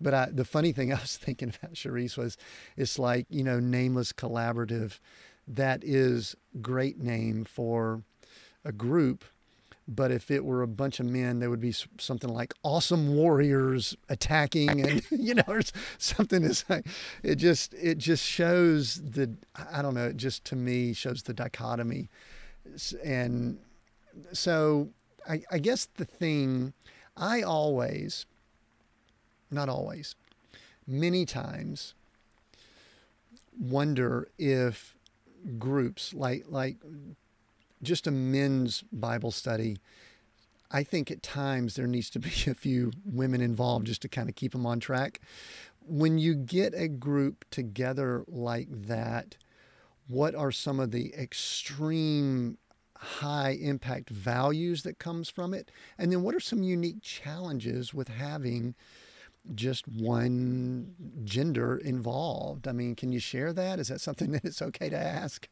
S1: But I, the funny thing I was thinking about, Charisse, was it's like, you know, nameless collaborative. That is great name for a group but if it were a bunch of men, there would be something like awesome warriors attacking, and you know, something is like it just it just shows the I don't know. It just to me shows the dichotomy, and so I, I guess the thing I always, not always, many times wonder if groups like like just a men's Bible study, I think at times there needs to be a few women involved just to kind of keep them on track. When you get a group together like that, what are some of the extreme high impact values that comes from it? And then what are some unique challenges with having just one gender involved? I mean, can you share that? Is that something that it's okay to ask?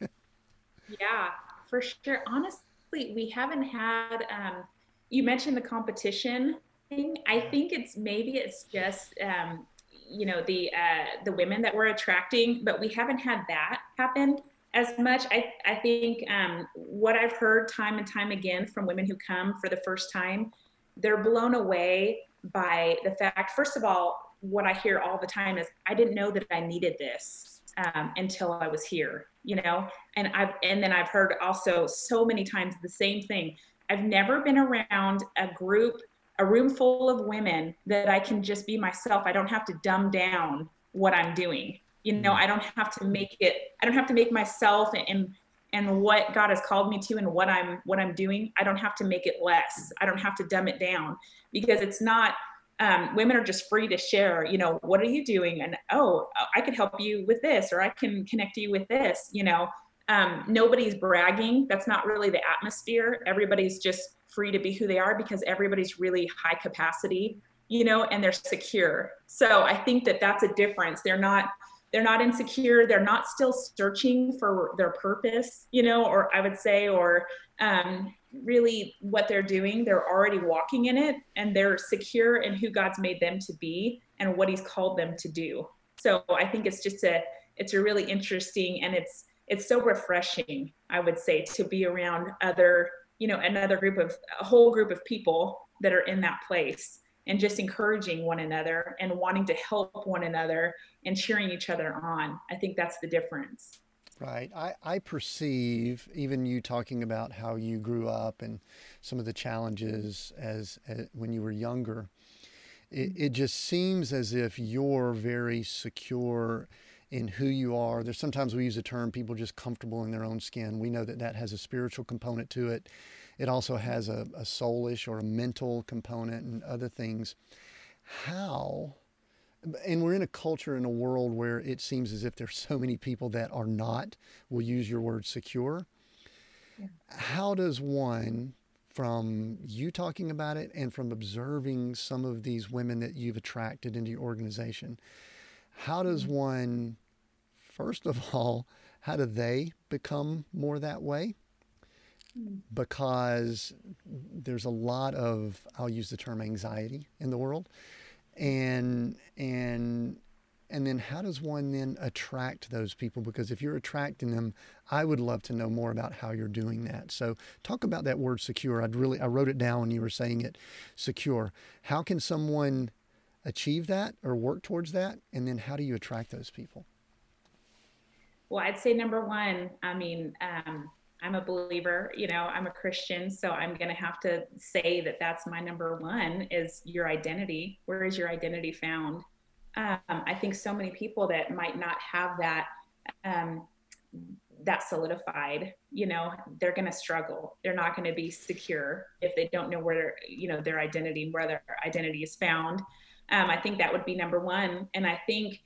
S2: Yeah, for sure. Honestly, we haven't had. Um, you mentioned the competition thing. I think it's maybe it's just um, you know the uh, the women that we're attracting, but we haven't had that happen as much. I I think um, what I've heard time and time again from women who come for the first time, they're blown away by the fact. First of all, what I hear all the time is, "I didn't know that I needed this." um, until I was here, you know? And I've, and then I've heard also so many times the same thing. I've never been around a group, a room full of women that I can just be myself. I don't have to dumb down what I'm doing. You know, mm. I don't have to make it, I don't have to make myself and, and what God has called me to and what I'm, what I'm doing. I don't have to make it less. I don't have to dumb it down because it's not, um, women are just free to share you know what are you doing and oh i could help you with this or i can connect you with this you know um, nobody's bragging that's not really the atmosphere everybody's just free to be who they are because everybody's really high capacity you know and they're secure so i think that that's a difference they're not they're not insecure they're not still searching for their purpose you know or i would say or um, really what they're doing they're already walking in it and they're secure in who god's made them to be and what he's called them to do. So i think it's just a it's a really interesting and it's it's so refreshing i would say to be around other you know another group of a whole group of people that are in that place and just encouraging one another and wanting to help one another and cheering each other on i think that's the difference
S1: Right. I, I perceive even you talking about how you grew up and some of the challenges as, as when you were younger. It, it just seems as if you're very secure in who you are. There's sometimes we use the term people just comfortable in their own skin. We know that that has a spiritual component to it. It also has a, a soulish or a mental component and other things. How and we're in a culture in a world where it seems as if there's so many people that are not, we'll use your word secure. Yeah. How does one, from you talking about it and from observing some of these women that you've attracted into your organization, how does mm-hmm. one, first of all, how do they become more that way? Because there's a lot of, I'll use the term anxiety in the world. And, and and then how does one then attract those people? Because if you're attracting them i would love to know more about how you're doing that. So talk about that word secure. I'd really i wrote it down when you were saying it secure. How can someone achieve that or work towards that? And then how do you attract those people?
S2: Well i'd say number one i mean um, i'm a believer you know i'm a christian so i'm going to have to say that that's my number one is your identity where is your identity found um, I think so many people that might not have that um, that solidified, you know, they're going to struggle. They're not going to be secure if they don't know where you know their identity, where their identity is found. Um, I think that would be number one, and I think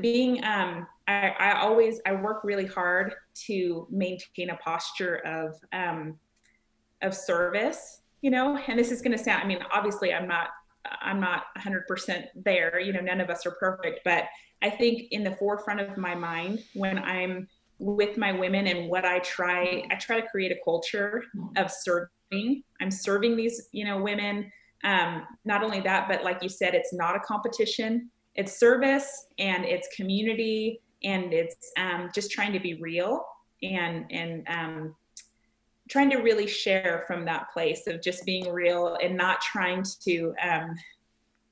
S2: being um, I, I, always I work really hard to maintain a posture of um, of service, you know, and this is going to sound. I mean, obviously, I'm not I'm not 100% there. You know, none of us are perfect, but I think in the forefront of my mind when I'm with my women and what I try, I try to create a culture of serving. I'm serving these, you know, women. Um, not only that, but like you said, it's not a competition. It's service and it's community and it's um, just trying to be real and and um, trying to really share from that place of just being real and not trying to um,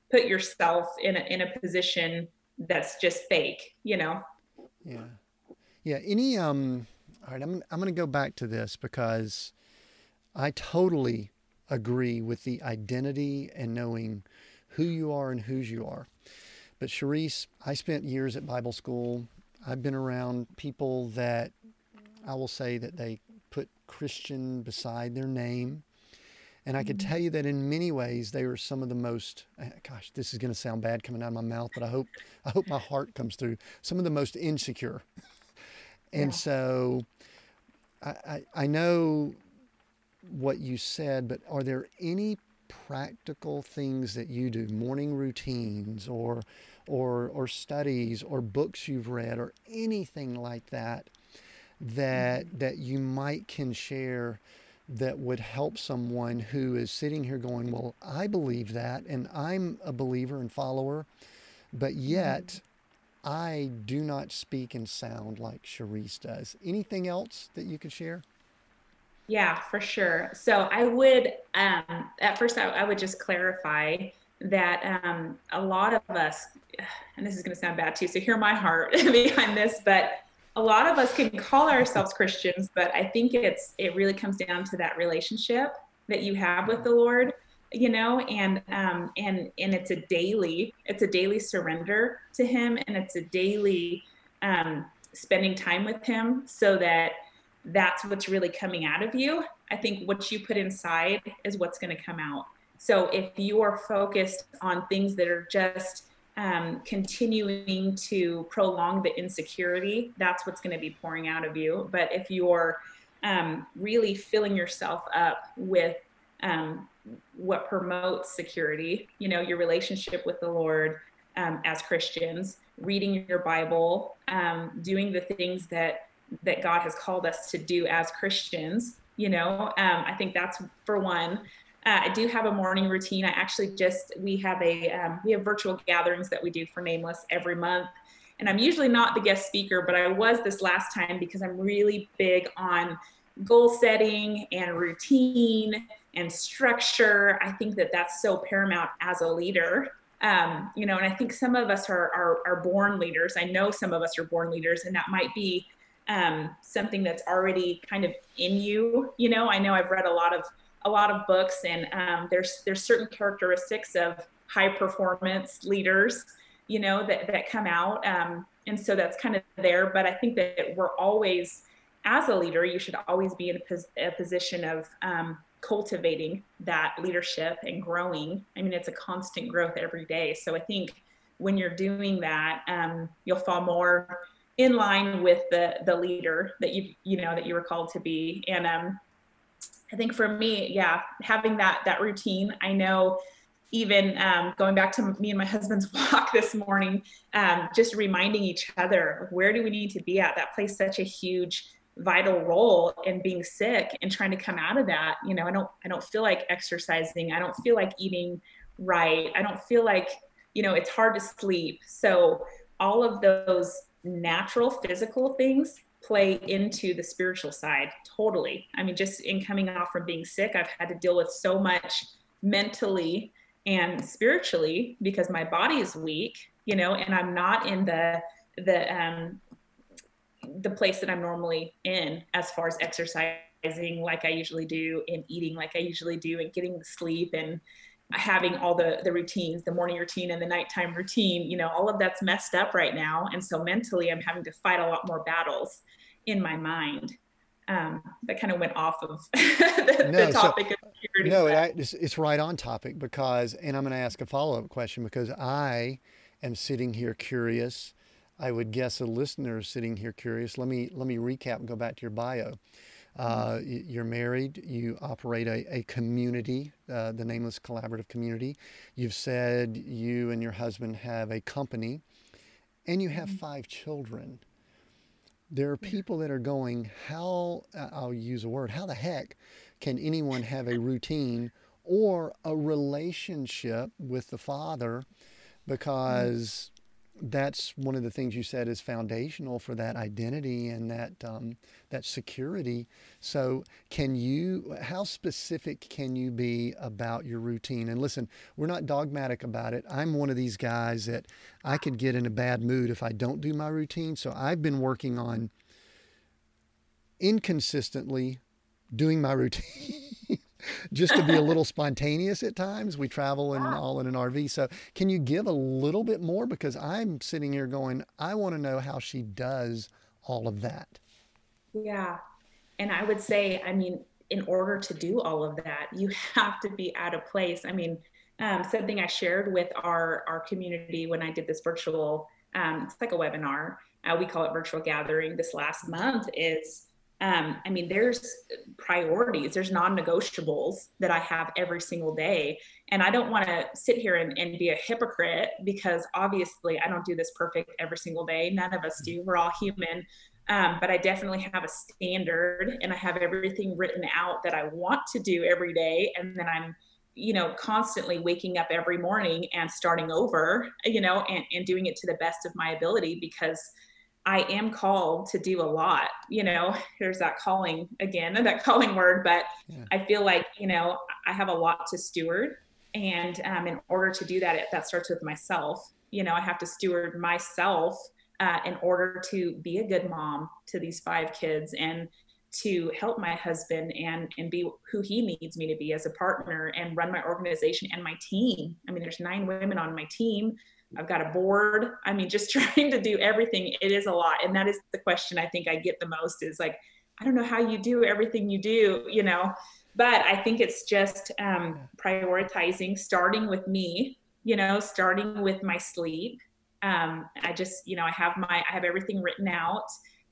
S2: put yourself in a, in a position that's just fake, you know?
S1: Yeah. Yeah. Any, um, all right, I'm, I'm going to go back to this because I totally agree with the identity and knowing who you are and whose you are. But Charisse, I spent years at Bible school. I've been around people that I will say that they put Christian beside their name. And I could mm-hmm. tell you that in many ways they were some of the most eh, gosh, this is going to sound bad coming out of my mouth, but I hope I hope my heart comes through. Some of the most insecure. And yeah. so I, I, I know what you said, but are there any practical things that you do, morning routines or or or studies or books you've read or anything like that that mm-hmm. that you might can share that would help someone who is sitting here going, Well, I believe that, and I'm a believer and follower, but mm-hmm. yet I do not speak and sound like Charisse does. Anything else that you could share?
S2: Yeah, for sure. So I would, um, at first, I, I, would just clarify that um, a lot of us, and this is going to sound bad too, so hear my heart behind this, but a lot of us can call ourselves Christians, but I think it's it really comes down to that relationship that you have with the Lord, you know, and um, and and it's a daily it's a daily surrender to Him, and it's a daily um, spending time with Him, so that that's what's really coming out of you. I think what you put inside is what's going to come out. So if you are focused on things that are just um, continuing to prolong the insecurity, that's what's going to be pouring out of you. But if you're um, really filling yourself up with um, what promotes security, you know, your relationship with the Lord um, as Christians, reading your Bible, um, doing the things that that God has called us to do as Christians, you know, um, I think that's for one. Uh, I do have a morning routine. I actually just we have a um, we have virtual gatherings that we do for Nameless every month, and I'm usually not the guest speaker, but I was this last time because I'm really big on goal setting and routine and structure. I think that that's so paramount as a leader. Um, you know, and I think some of us are, are, are born leaders. I know some of us are born leaders, and that might be um, something that's already kind of in you. You know, I know I've read a lot of a lot of books, and um, there's there's certain characteristics of high performance leaders, you know, that that come out, um, and so that's kind of there. But I think that we're always, as a leader, you should always be in a, pos- a position of um, cultivating that leadership and growing. I mean, it's a constant growth every day. So I think when you're doing that, um, you'll fall more in line with the the leader that you you know that you were called to be and um i think for me yeah having that that routine i know even um, going back to me and my husband's walk this morning um, just reminding each other where do we need to be at that plays such a huge vital role in being sick and trying to come out of that. You know i don't i don't feel like exercising. I don't feel like eating right. I don't feel like you know it's hard to sleep. So all of those natural physical things play into the spiritual side totally. I mean just in coming off from being sick i've had to deal with so much mentally and spiritually because my body is weak you know and i'm not in the the um the place that I'm normally in as far as exercising like I usually do and eating like I usually do and getting sleep and having all the the routines the morning routine and the nighttime routine you know all of that's messed up right now and so mentally i'm having to fight a lot more battles in my mind um, that kind of went off of the, no, the topic so, of
S1: purity. No, it, it's, it's right on topic because, and I'm going to ask a follow up question because I am sitting here curious I would guess a listener is sitting here curious. Let me let me recap and go back to your bio. Uh, you're married. You operate a, a community, uh, the Nameless Collaborative Community. You've said you and your husband have a company, and you have mm-hmm. five children. There are people that are going, how, uh, I'll use a word, how the heck can anyone have a routine or a relationship with the Father mm-hmm. because that's one of the things you said is foundational for that identity and that um, that security. So, can you? How specific can you be about your routine? And listen, we're not dogmatic about it. I'm one of these guys that I could get in a bad mood if I don't do my routine. So, I've been working on inconsistently doing my routine. Just to be a little spontaneous at times. We travel in all in an RV. So can you give a little bit more? Because I'm sitting here going, I want to know how she does all of that.
S2: Yeah. And I would say, I mean, in order to do all of that, you have to be at a place. I mean, um, something I shared with our our community when I did this virtual, um, it's like a webinar. Uh, we call it virtual gathering. This last month is um, I mean, there's priorities, there's non negotiables that I have every single day. And I don't want to sit here and, and, be a hypocrite because obviously I don't do this perfect every single day. None of us do. We're all human. Um, but I definitely have a standard and I have everything written out that I want to do every day. And then I'm, you know, constantly waking up every morning and starting over, you know, and, and doing it to the best of my ability because I am called to do a lot. You know, there's that calling again, that calling word, but yeah. I feel like, you know, I have a lot to steward. And um, in order to do that, it, that starts with myself. You know, I have to steward myself uh, in order to be a good mom to these five kids and to help my husband and and be who he needs me to be as a partner and run my organization and my team. I mean, there's nine women on my team I've got a board. I mean, just trying to do everything, it is a lot. And that is the question I think I get the most is like, I don't know how you do everything you do, you know, but I think it's just um, prioritizing, starting with me, you know, starting with my sleep. Um, I just, you know, I have my, I have everything written out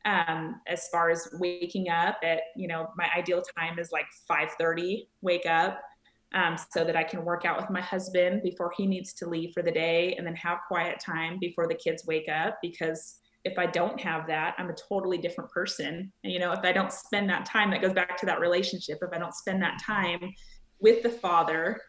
S2: um, as far as waking up at, you know, my ideal time is like 5:30 wake up um, so that I can work out with my husband before he needs to leave for the day and then have quiet time before the kids wake up. Because if I don't have that, I'm a totally different person. And, you know, if I don't spend that time, that goes back to that relationship. If I don't spend that time with the Father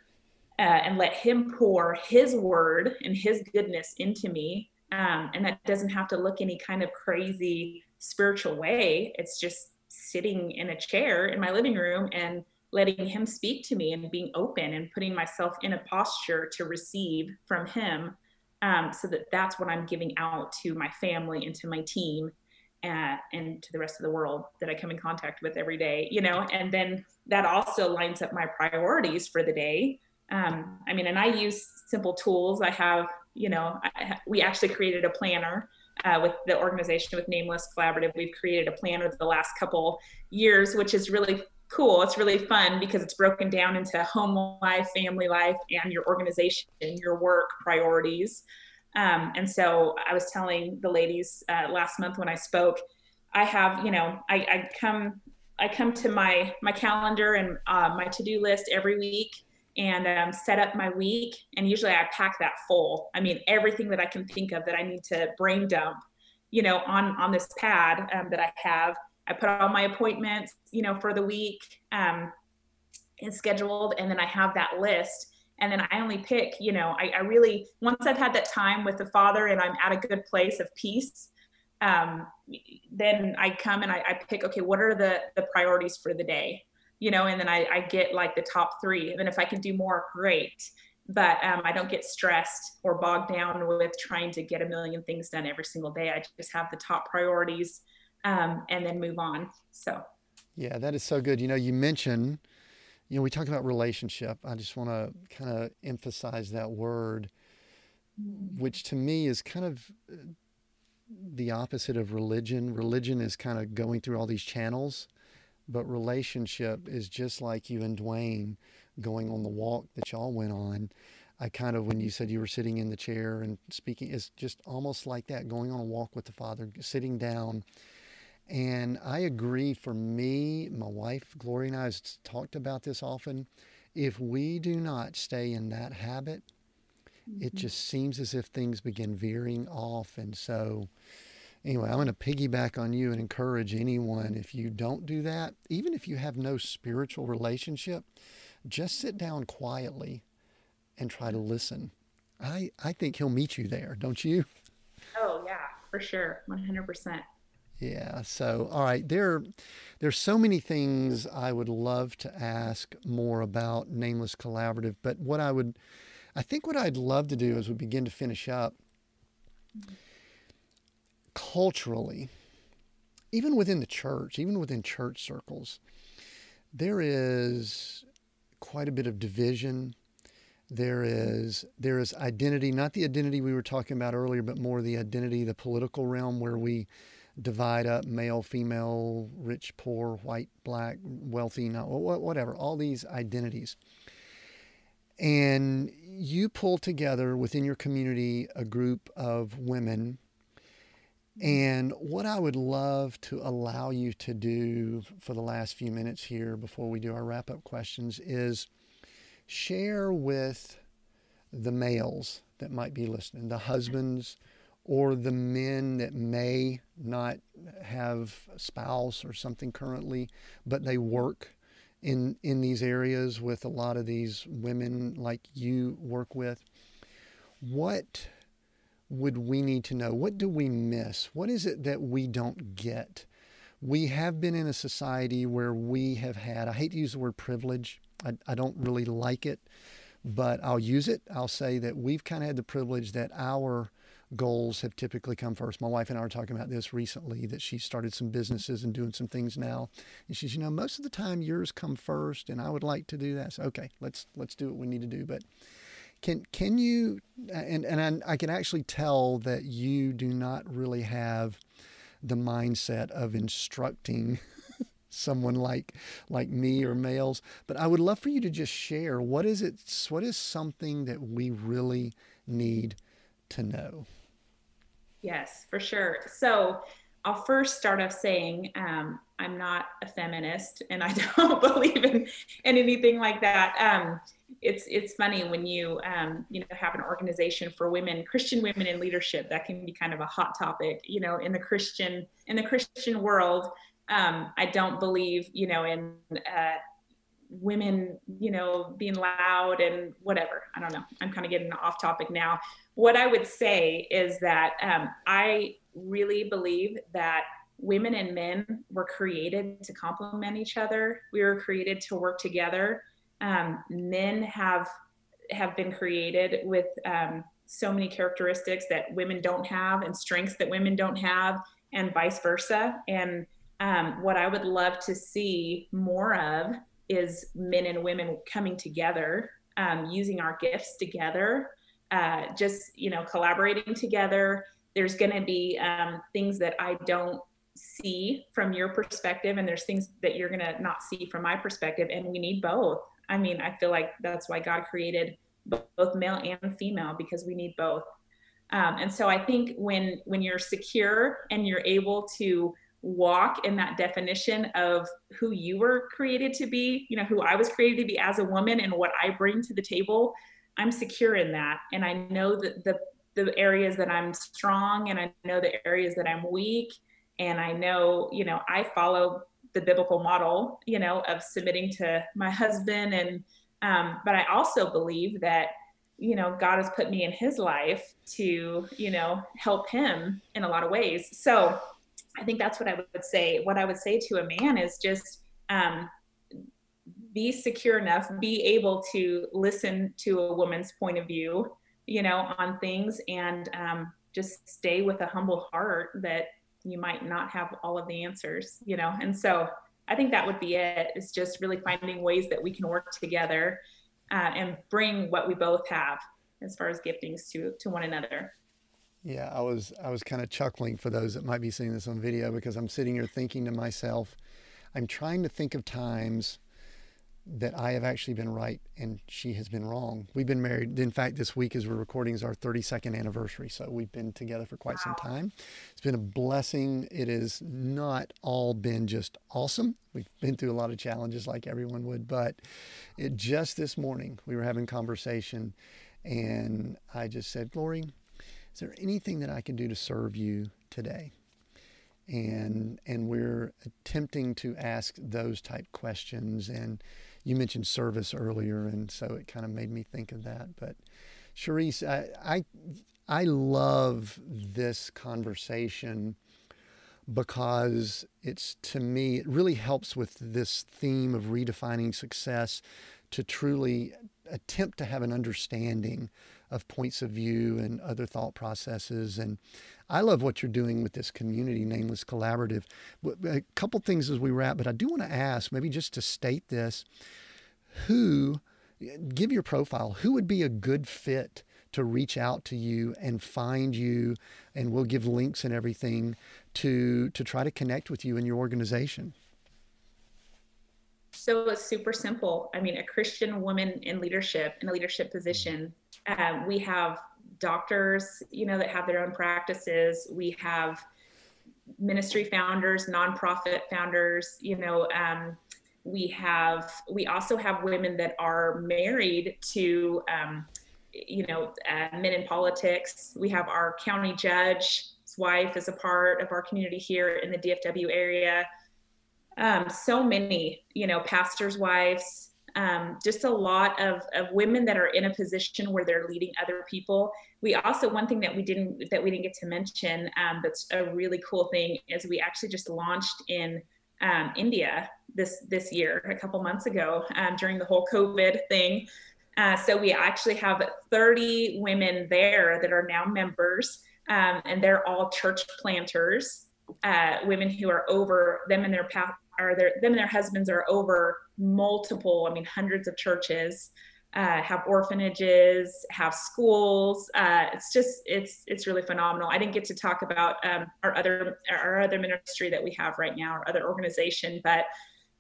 S2: uh, and let Him pour His word and His goodness into me, um, and that doesn't have to look any kind of crazy spiritual way, it's just sitting in a chair in my living room and letting him speak to me and being open and putting myself in a posture to receive from him um, so that that's what i'm giving out to my family and to my team uh, and to the rest of the world that i come in contact with every day you know? And then that also lines up my priorities for the day. Um, i mean and i use simple tools. I have you know I, we actually created a planner uh, with the organization with nameless collaborative. We've created a planner the last couple years which is really cool. It's really fun because it's broken down into home life, family life, and your organization, and your work priorities. Um, and so I was telling the ladies uh, last month when I spoke, I have, you know, I, I come, I come to my my calendar and uh, my to do list every week and um, set up my week. And usually I pack that full. I mean, everything that I can think of that I need to brain dump, you know, on on this pad um, that I have. I put all my appointments, you know, for the week um, and scheduled, and then I have that list and then I only pick, you know, I, I, really once I've had that time with the Father and I'm at a good place of peace, um, then I come and I, I, pick, okay, what are the the priorities for the day, you know, and then I, I get like the top three. And then if I can do more, great. But um, I don't get stressed or bogged down with trying to get a million things done every single day. I just have the top priorities um, and then move on. So.
S1: Yeah, that is so good. You know, you mentioned you know, we talk about relationship. I just want to kind of emphasize that word, which to me is kind of uh, the opposite of religion. Religion is kind of going through all these channels, but relationship is just like you and Dwayne going on the walk that y'all went on. I kind of, when you said you were sitting in the chair and speaking, it's just almost like that going on a walk with the Father, sitting down and I agree for me, my wife, Gloria, and I have talked about this often. If we do not stay in that habit, mm-hmm. it just seems as if things begin veering off. And so, anyway, I'm going to piggyback on you and encourage anyone if you don't do that, even if you have no spiritual relationship, just sit down quietly and try to listen. I, I think he'll meet you there, don't you?
S2: Oh, yeah, for sure. 100%.
S1: Yeah. So, all right, there, there's so many things I would love to ask more about Nameless Collaborative, but what I would, I think what I'd love to do as we begin to finish up, culturally, even within the church, even within church circles, there is quite a bit of division. There is there is identity, not the identity we were talking about earlier, but more the identity, the political realm, where we divide up male, female, rich, poor, white, black, wealthy, not whatever, all these identities. And you pull together within your community a group of women. And what I would love to allow you to do for the last few minutes here before we do our wrap up questions is share with the males that might be listening, the husbands, or the men that may not have a spouse or something currently, but they work in in these areas with a lot of these women like you work with. What would we need to know? What do we miss? What is it that we don't get? We have been in a society where we have had, I hate to use the word privilege, I, I don't really like it, but I'll use it. I'll say that we've kind of had the privilege that our goals have typically come first. My wife and I were talking about this recently that she started some businesses and doing some things now. And she's, you know, most of the time yours come first and I would like to do that. So, okay, let's let's do what we need to do. But can can you and and I, I can actually tell that you do not really have the mindset of instructing someone like like me or males but i would love for you to just share what is it what is something that we really need to know
S2: Yes, for sure. So I'll first start off saying um, I'm not a feminist and I don't believe in, in anything like that. Um, it's it's funny when you um, you know have an organization for women, Christian women in leadership. That can be kind of a hot topic, you know, in the Christian in the Christian world. Um, I don't believe you know in uh, women, you know, being loud and whatever. I don't know. I'm kind of getting off topic now. What I would say is that um, I really believe that women and men were created to complement each other. We were created to work together. Um, men have have been created with um, so many characteristics that women don't have, and strengths that women don't have, and vice versa. And um, what I would love to see more of is men and women coming together, um, using our gifts together, uh, just you know collaborating together. There's going to be um, things that I don't see from your perspective, and there's things that you're going to not see from my perspective, and we need both. I mean, I feel like that's why God created both male and female because we need both. Um, and so I think when when you're secure and you're able to walk in that definition of who you were created to be, you know, who I was created to be as a woman and what I bring to the table, I'm secure in that. And I know that the the areas that I'm strong and I know the areas that I'm weak. And I know, you know, I follow the biblical model, you know, of submitting to my husband. And, um, but I also believe that, you know, God has put me in his life to, you know, help him in a lot of ways. So I think that's what I would say. What I would say to a man is just, um, be secure enough, be able to listen to a woman's point of view, you know, on things and um, just stay with a humble heart that you might not have all of the answers, you know. And so I think that would be it. Is just really finding ways that we can work together uh, and bring what we both have as far as giftings to to one another.
S1: Yeah, I was I was kind of chuckling for those that might be seeing this on video because I'm sitting here thinking to myself, I'm trying to think of times that I have actually been right and she has been wrong. We've been married. In fact, this week as we're recording is our 32nd anniversary. So we've been together for quite wow. some time. It's been a blessing. It has not all been just awesome. We've been through a lot of challenges like everyone would, but it just this morning we were having conversation and I just said, Lori, is there anything that I can do to serve you today? And and we're attempting to ask those type questions and you mentioned service earlier, and so it kind of made me think of that. But Charisse, I, I, I love this conversation because it's to me it really helps with this theme of redefining success to truly attempt to have an understanding of points of view and other thought processes and I love what you're doing with this community nameless collaborative. A couple things as we wrap but I do want to ask maybe just to state this who give your profile who would be a good fit to reach out to you and find you and we'll give links and everything to to try to connect with you in your organization?
S2: So it's super simple. I mean a christian woman in leadership in a leadership position um, we have doctors you know that have their own practices. We have ministry founders nonprofit founders you know um, we have we also have women that are married to um, you know uh, men in politics. We have our county judge's wife is a part of our community here in the dfw area. Um, so many you know pastors wives um, just a lot of, of women that are in a position where they're leading other people we also one thing that we didn't that we didn't get to mention um, that's a really cool thing is we actually just launched in um, India this this year, a couple months ago, um, during the whole COVID thing. Uh, so we actually have 30 women there that are now members, um, and they're all church planters. Uh, women who are over them and their path, or their them and their husbands are over multiple, I mean, hundreds of churches uh, have orphanages, have schools. Uh, it's just it's it's really phenomenal. I didn't get to talk about um, our other our other ministry that we have right now, our other organization, but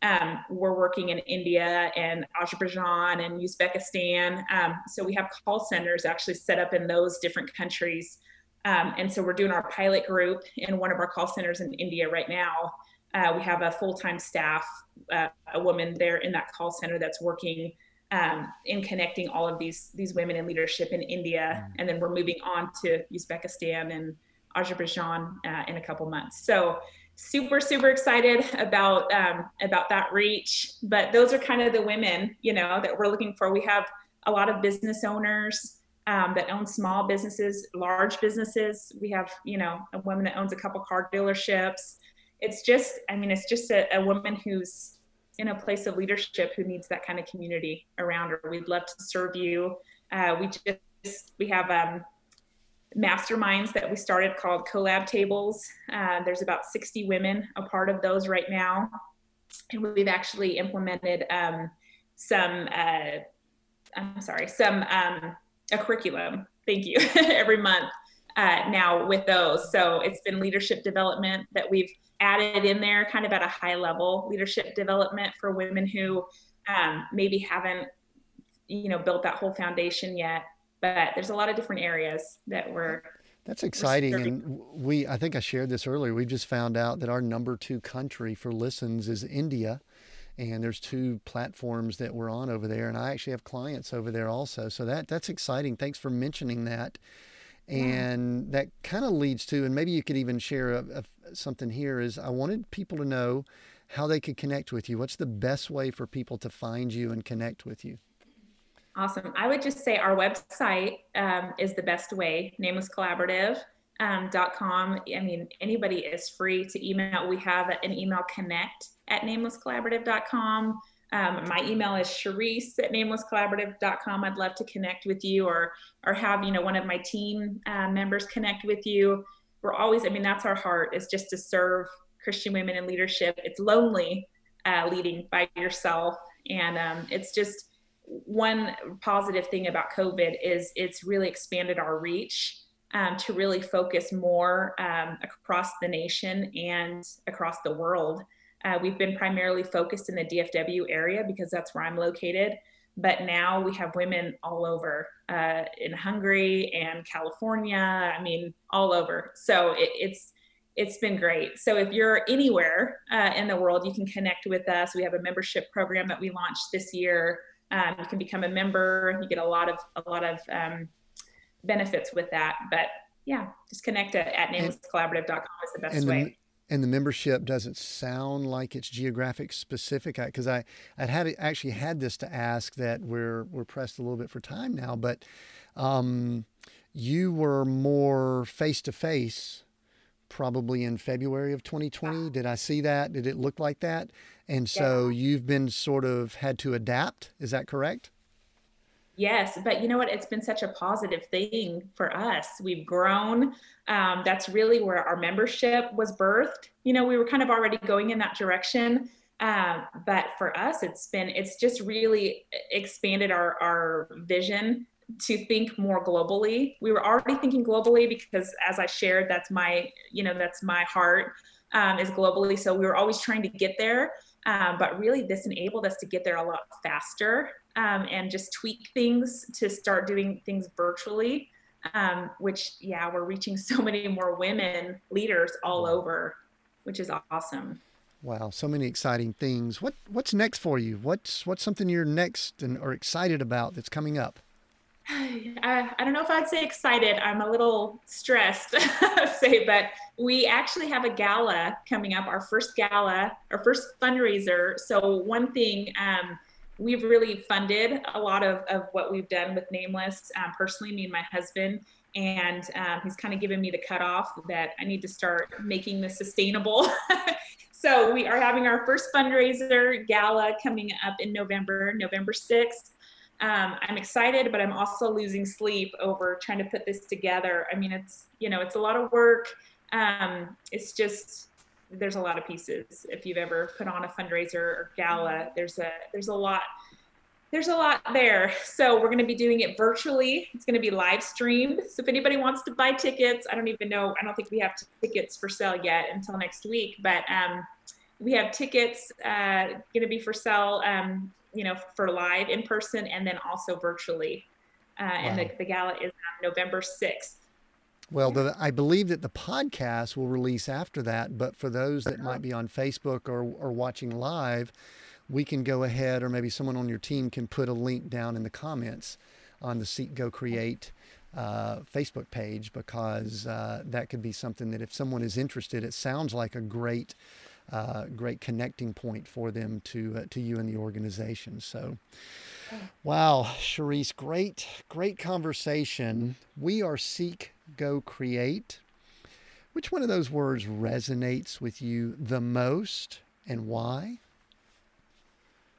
S2: um, we're working in India and Azerbaijan and Uzbekistan. Um, so we have call centers actually set up in those different countries. Um, and so we're doing our pilot group in one of our call centers in India right now. Uh, we have a full-time staff, uh, a woman there in that call center that's working um, in connecting all of these these women in leadership in India, mm. and then we're moving on to Uzbekistan and Azerbaijan uh, in a couple months. So super super excited about um, about that reach. But those are kind of the women you know that we're looking for. We have a lot of business owners. Um, that own small businesses, large businesses. We have, you know, a woman that owns a couple car dealerships. It's just, I mean, it's just a, a woman who's in a place of leadership who needs that kind of community around her. We'd love to serve you. Uh, we just we have um, masterminds that we started called collab tables. Uh, there's about 60 women a part of those right now, and we've actually implemented um, some. Uh, I'm sorry, some um, a curriculum. Thank you every month uh, now with those. So it's been leadership development that we've added in there kind of at a high level leadership development for women who um, maybe haven't you know built that whole foundation yet but there's a lot of different areas that we're
S1: That's exciting. And we, I think I shared this earlier. We just found out that our number two country for listens is India. And there's two platforms that we're on over there. And I actually have clients over there also. So that that's exciting. Thanks for mentioning that. And that kind of leads to, and maybe you could even share a, a, something here is I wanted people to know how they could connect with you. What's the best way for people to find you and connect with you?
S2: Awesome. I would just say our website um, is the best way, namelesscollaborative.com. Um, I mean, anybody is free to email. We have an email connect at namelesscollaborative.com. Um, my email is Charisse at namelesscollaborative.com. I'd love to connect with you or, or have, you know, one of my team uh, members connect with you. We're always, I mean, that's our heart is just to serve Christian women in leadership. It's lonely uh, leading by yourself. And um, it's just, one positive thing about COVID is it's really expanded our reach um, to really focus more um, across the nation and across the world. Uh, we've been primarily focused in the DFW area because that's where I'm located. But now we have women all over uh, in Hungary and California. I mean, all over. So it, it's it's been great. So if you're anywhere uh, in the world, you can connect with us. We have a membership program that we launched this year um, you can become a member. You get a lot of a lot of um, benefits with that. But yeah, just connect at, at namelesscollaborative.com is the best
S1: and
S2: way.
S1: And the membership doesn't sound like it's geographic specific because I I had actually had this to ask that we're we're pressed a little bit for time now, but um, you were more face to face probably in February of 2020. Did I see that? Did it look like that? And so yeah. you've been sort of had to adapt. Is that correct?
S2: Yes, but you know what? It's been such a positive thing for us. We've grown. Um, that's really where our membership was birthed. You know, we were kind of already going in that direction. Um, but for us, it's been, it's just really expanded our, our vision to think more globally. We were already thinking globally because as I shared, that's my, you know, that's my heart um, is globally. So we were always trying to get there. Um, but really, this enabled us to get there a lot faster um, and just tweak things to start doing things virtually. Um, which, yeah, we're reaching so many more women leaders all over, which is awesome.
S1: Wow, so many exciting things. What what's next for you? What's what's something you're next and are excited about that's coming up?
S2: I, I don't know if I'd say excited. I'm a little stressed, say, but we actually have a gala coming up, our first gala, our first fundraiser. So, one thing, um, we've really funded a lot of, of what we've done with Nameless, um, personally, me and my husband. And um, he's kind of given me the cutoff that I need to start making this sustainable. so, we are having our first fundraiser gala coming up in November, November 6th um, I'm excited, but I'm also losing sleep over trying to put this together. I mean, it's you know, it's a lot of work. Um, it's just there's a lot of pieces. If you've ever put on a fundraiser or gala, there's a there's a lot there's a lot there. So we're going to be doing it virtually. It's going to be live streamed. So if anybody wants to buy tickets, I don't even know. I don't think we have tickets for sale yet until next week, but um, we have tickets uh, going to be for sale. Um, you know, for live in person and then also virtually. Uh, wow. And the, the gala is on November 6th.
S1: Well, the, I believe that the podcast will release after that, but for those that might be on Facebook or, or watching live, we can go ahead, or maybe someone on your team can put a link down in the comments on the Seek Go Create uh, Facebook page because uh, that could be something that if someone is interested, it sounds like a great uh, great connecting point for them to uh, to you and the organization. So, wow, Charisse, great great conversation. We are seek, go, create. Which one of those words resonates with you the most, and why?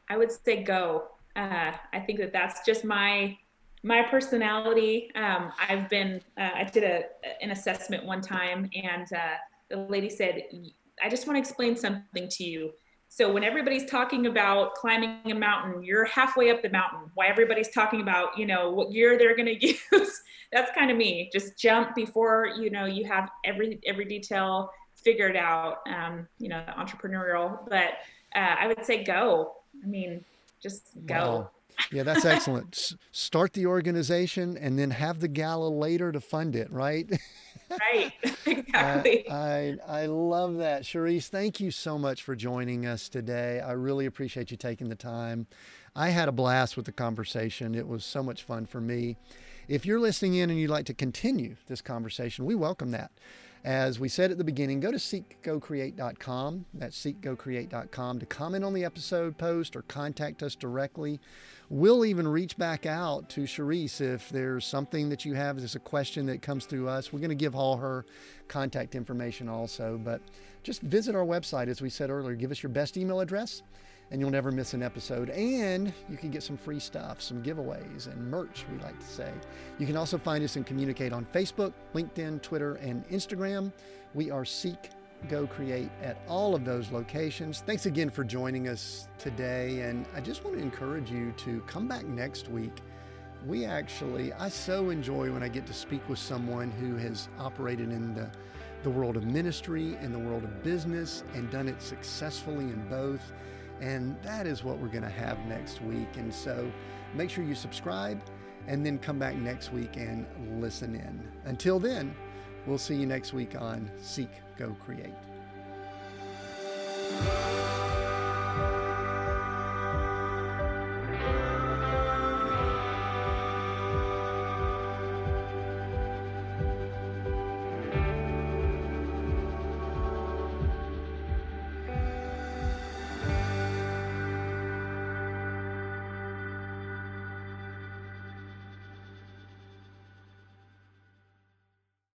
S2: I would say go. Uh, I think that that's just my my personality. Um, I've been uh, I did a an assessment one time, and uh, the lady said I just want to explain something to you. So when everybody's talking about climbing a mountain, you're halfway up the mountain. Why everybody's talking about, you know, what gear they're going to use. That's kind of me. Just jump before, you know, you have every every detail figured out. Um, you know, entrepreneurial, but uh, I would say go. I mean, just go. Wow.
S1: Yeah, that's excellent. Start the organization and then have the gala later to fund it, right?
S2: right, exactly.
S1: I, I, I love that. Charisse, thank you so much for joining us today. I really appreciate you taking the time. I had a blast with the conversation. It was so much fun for me. If you're listening in and you'd like to continue this conversation, we welcome that. As we said at the beginning, go to seekgocreate.com. That's seekgocreate.com to comment on the episode post or contact us directly. We'll even reach back out to Charisse if there's something that you have, there's a question that comes through us. We're going to give all her contact information also. But just visit our website, as we said earlier. Give us your best email address and you'll never miss an episode. And you can get some free stuff, some giveaways, and merch, we like to say. You can also find us and communicate on Facebook, LinkedIn, Twitter, and Instagram. We are Seek Go Create at all of those locations. Thanks again for joining us today. And I just want to encourage you to come back next week. We actually, I so enjoy when I get to speak with someone who has operated in the, the world of ministry, in the world of business, and done it successfully in both. And that is what we're going to have next week. And so make sure you subscribe and then come back next week and listen in. Until then, we'll see you next week on Seek, Go, Create.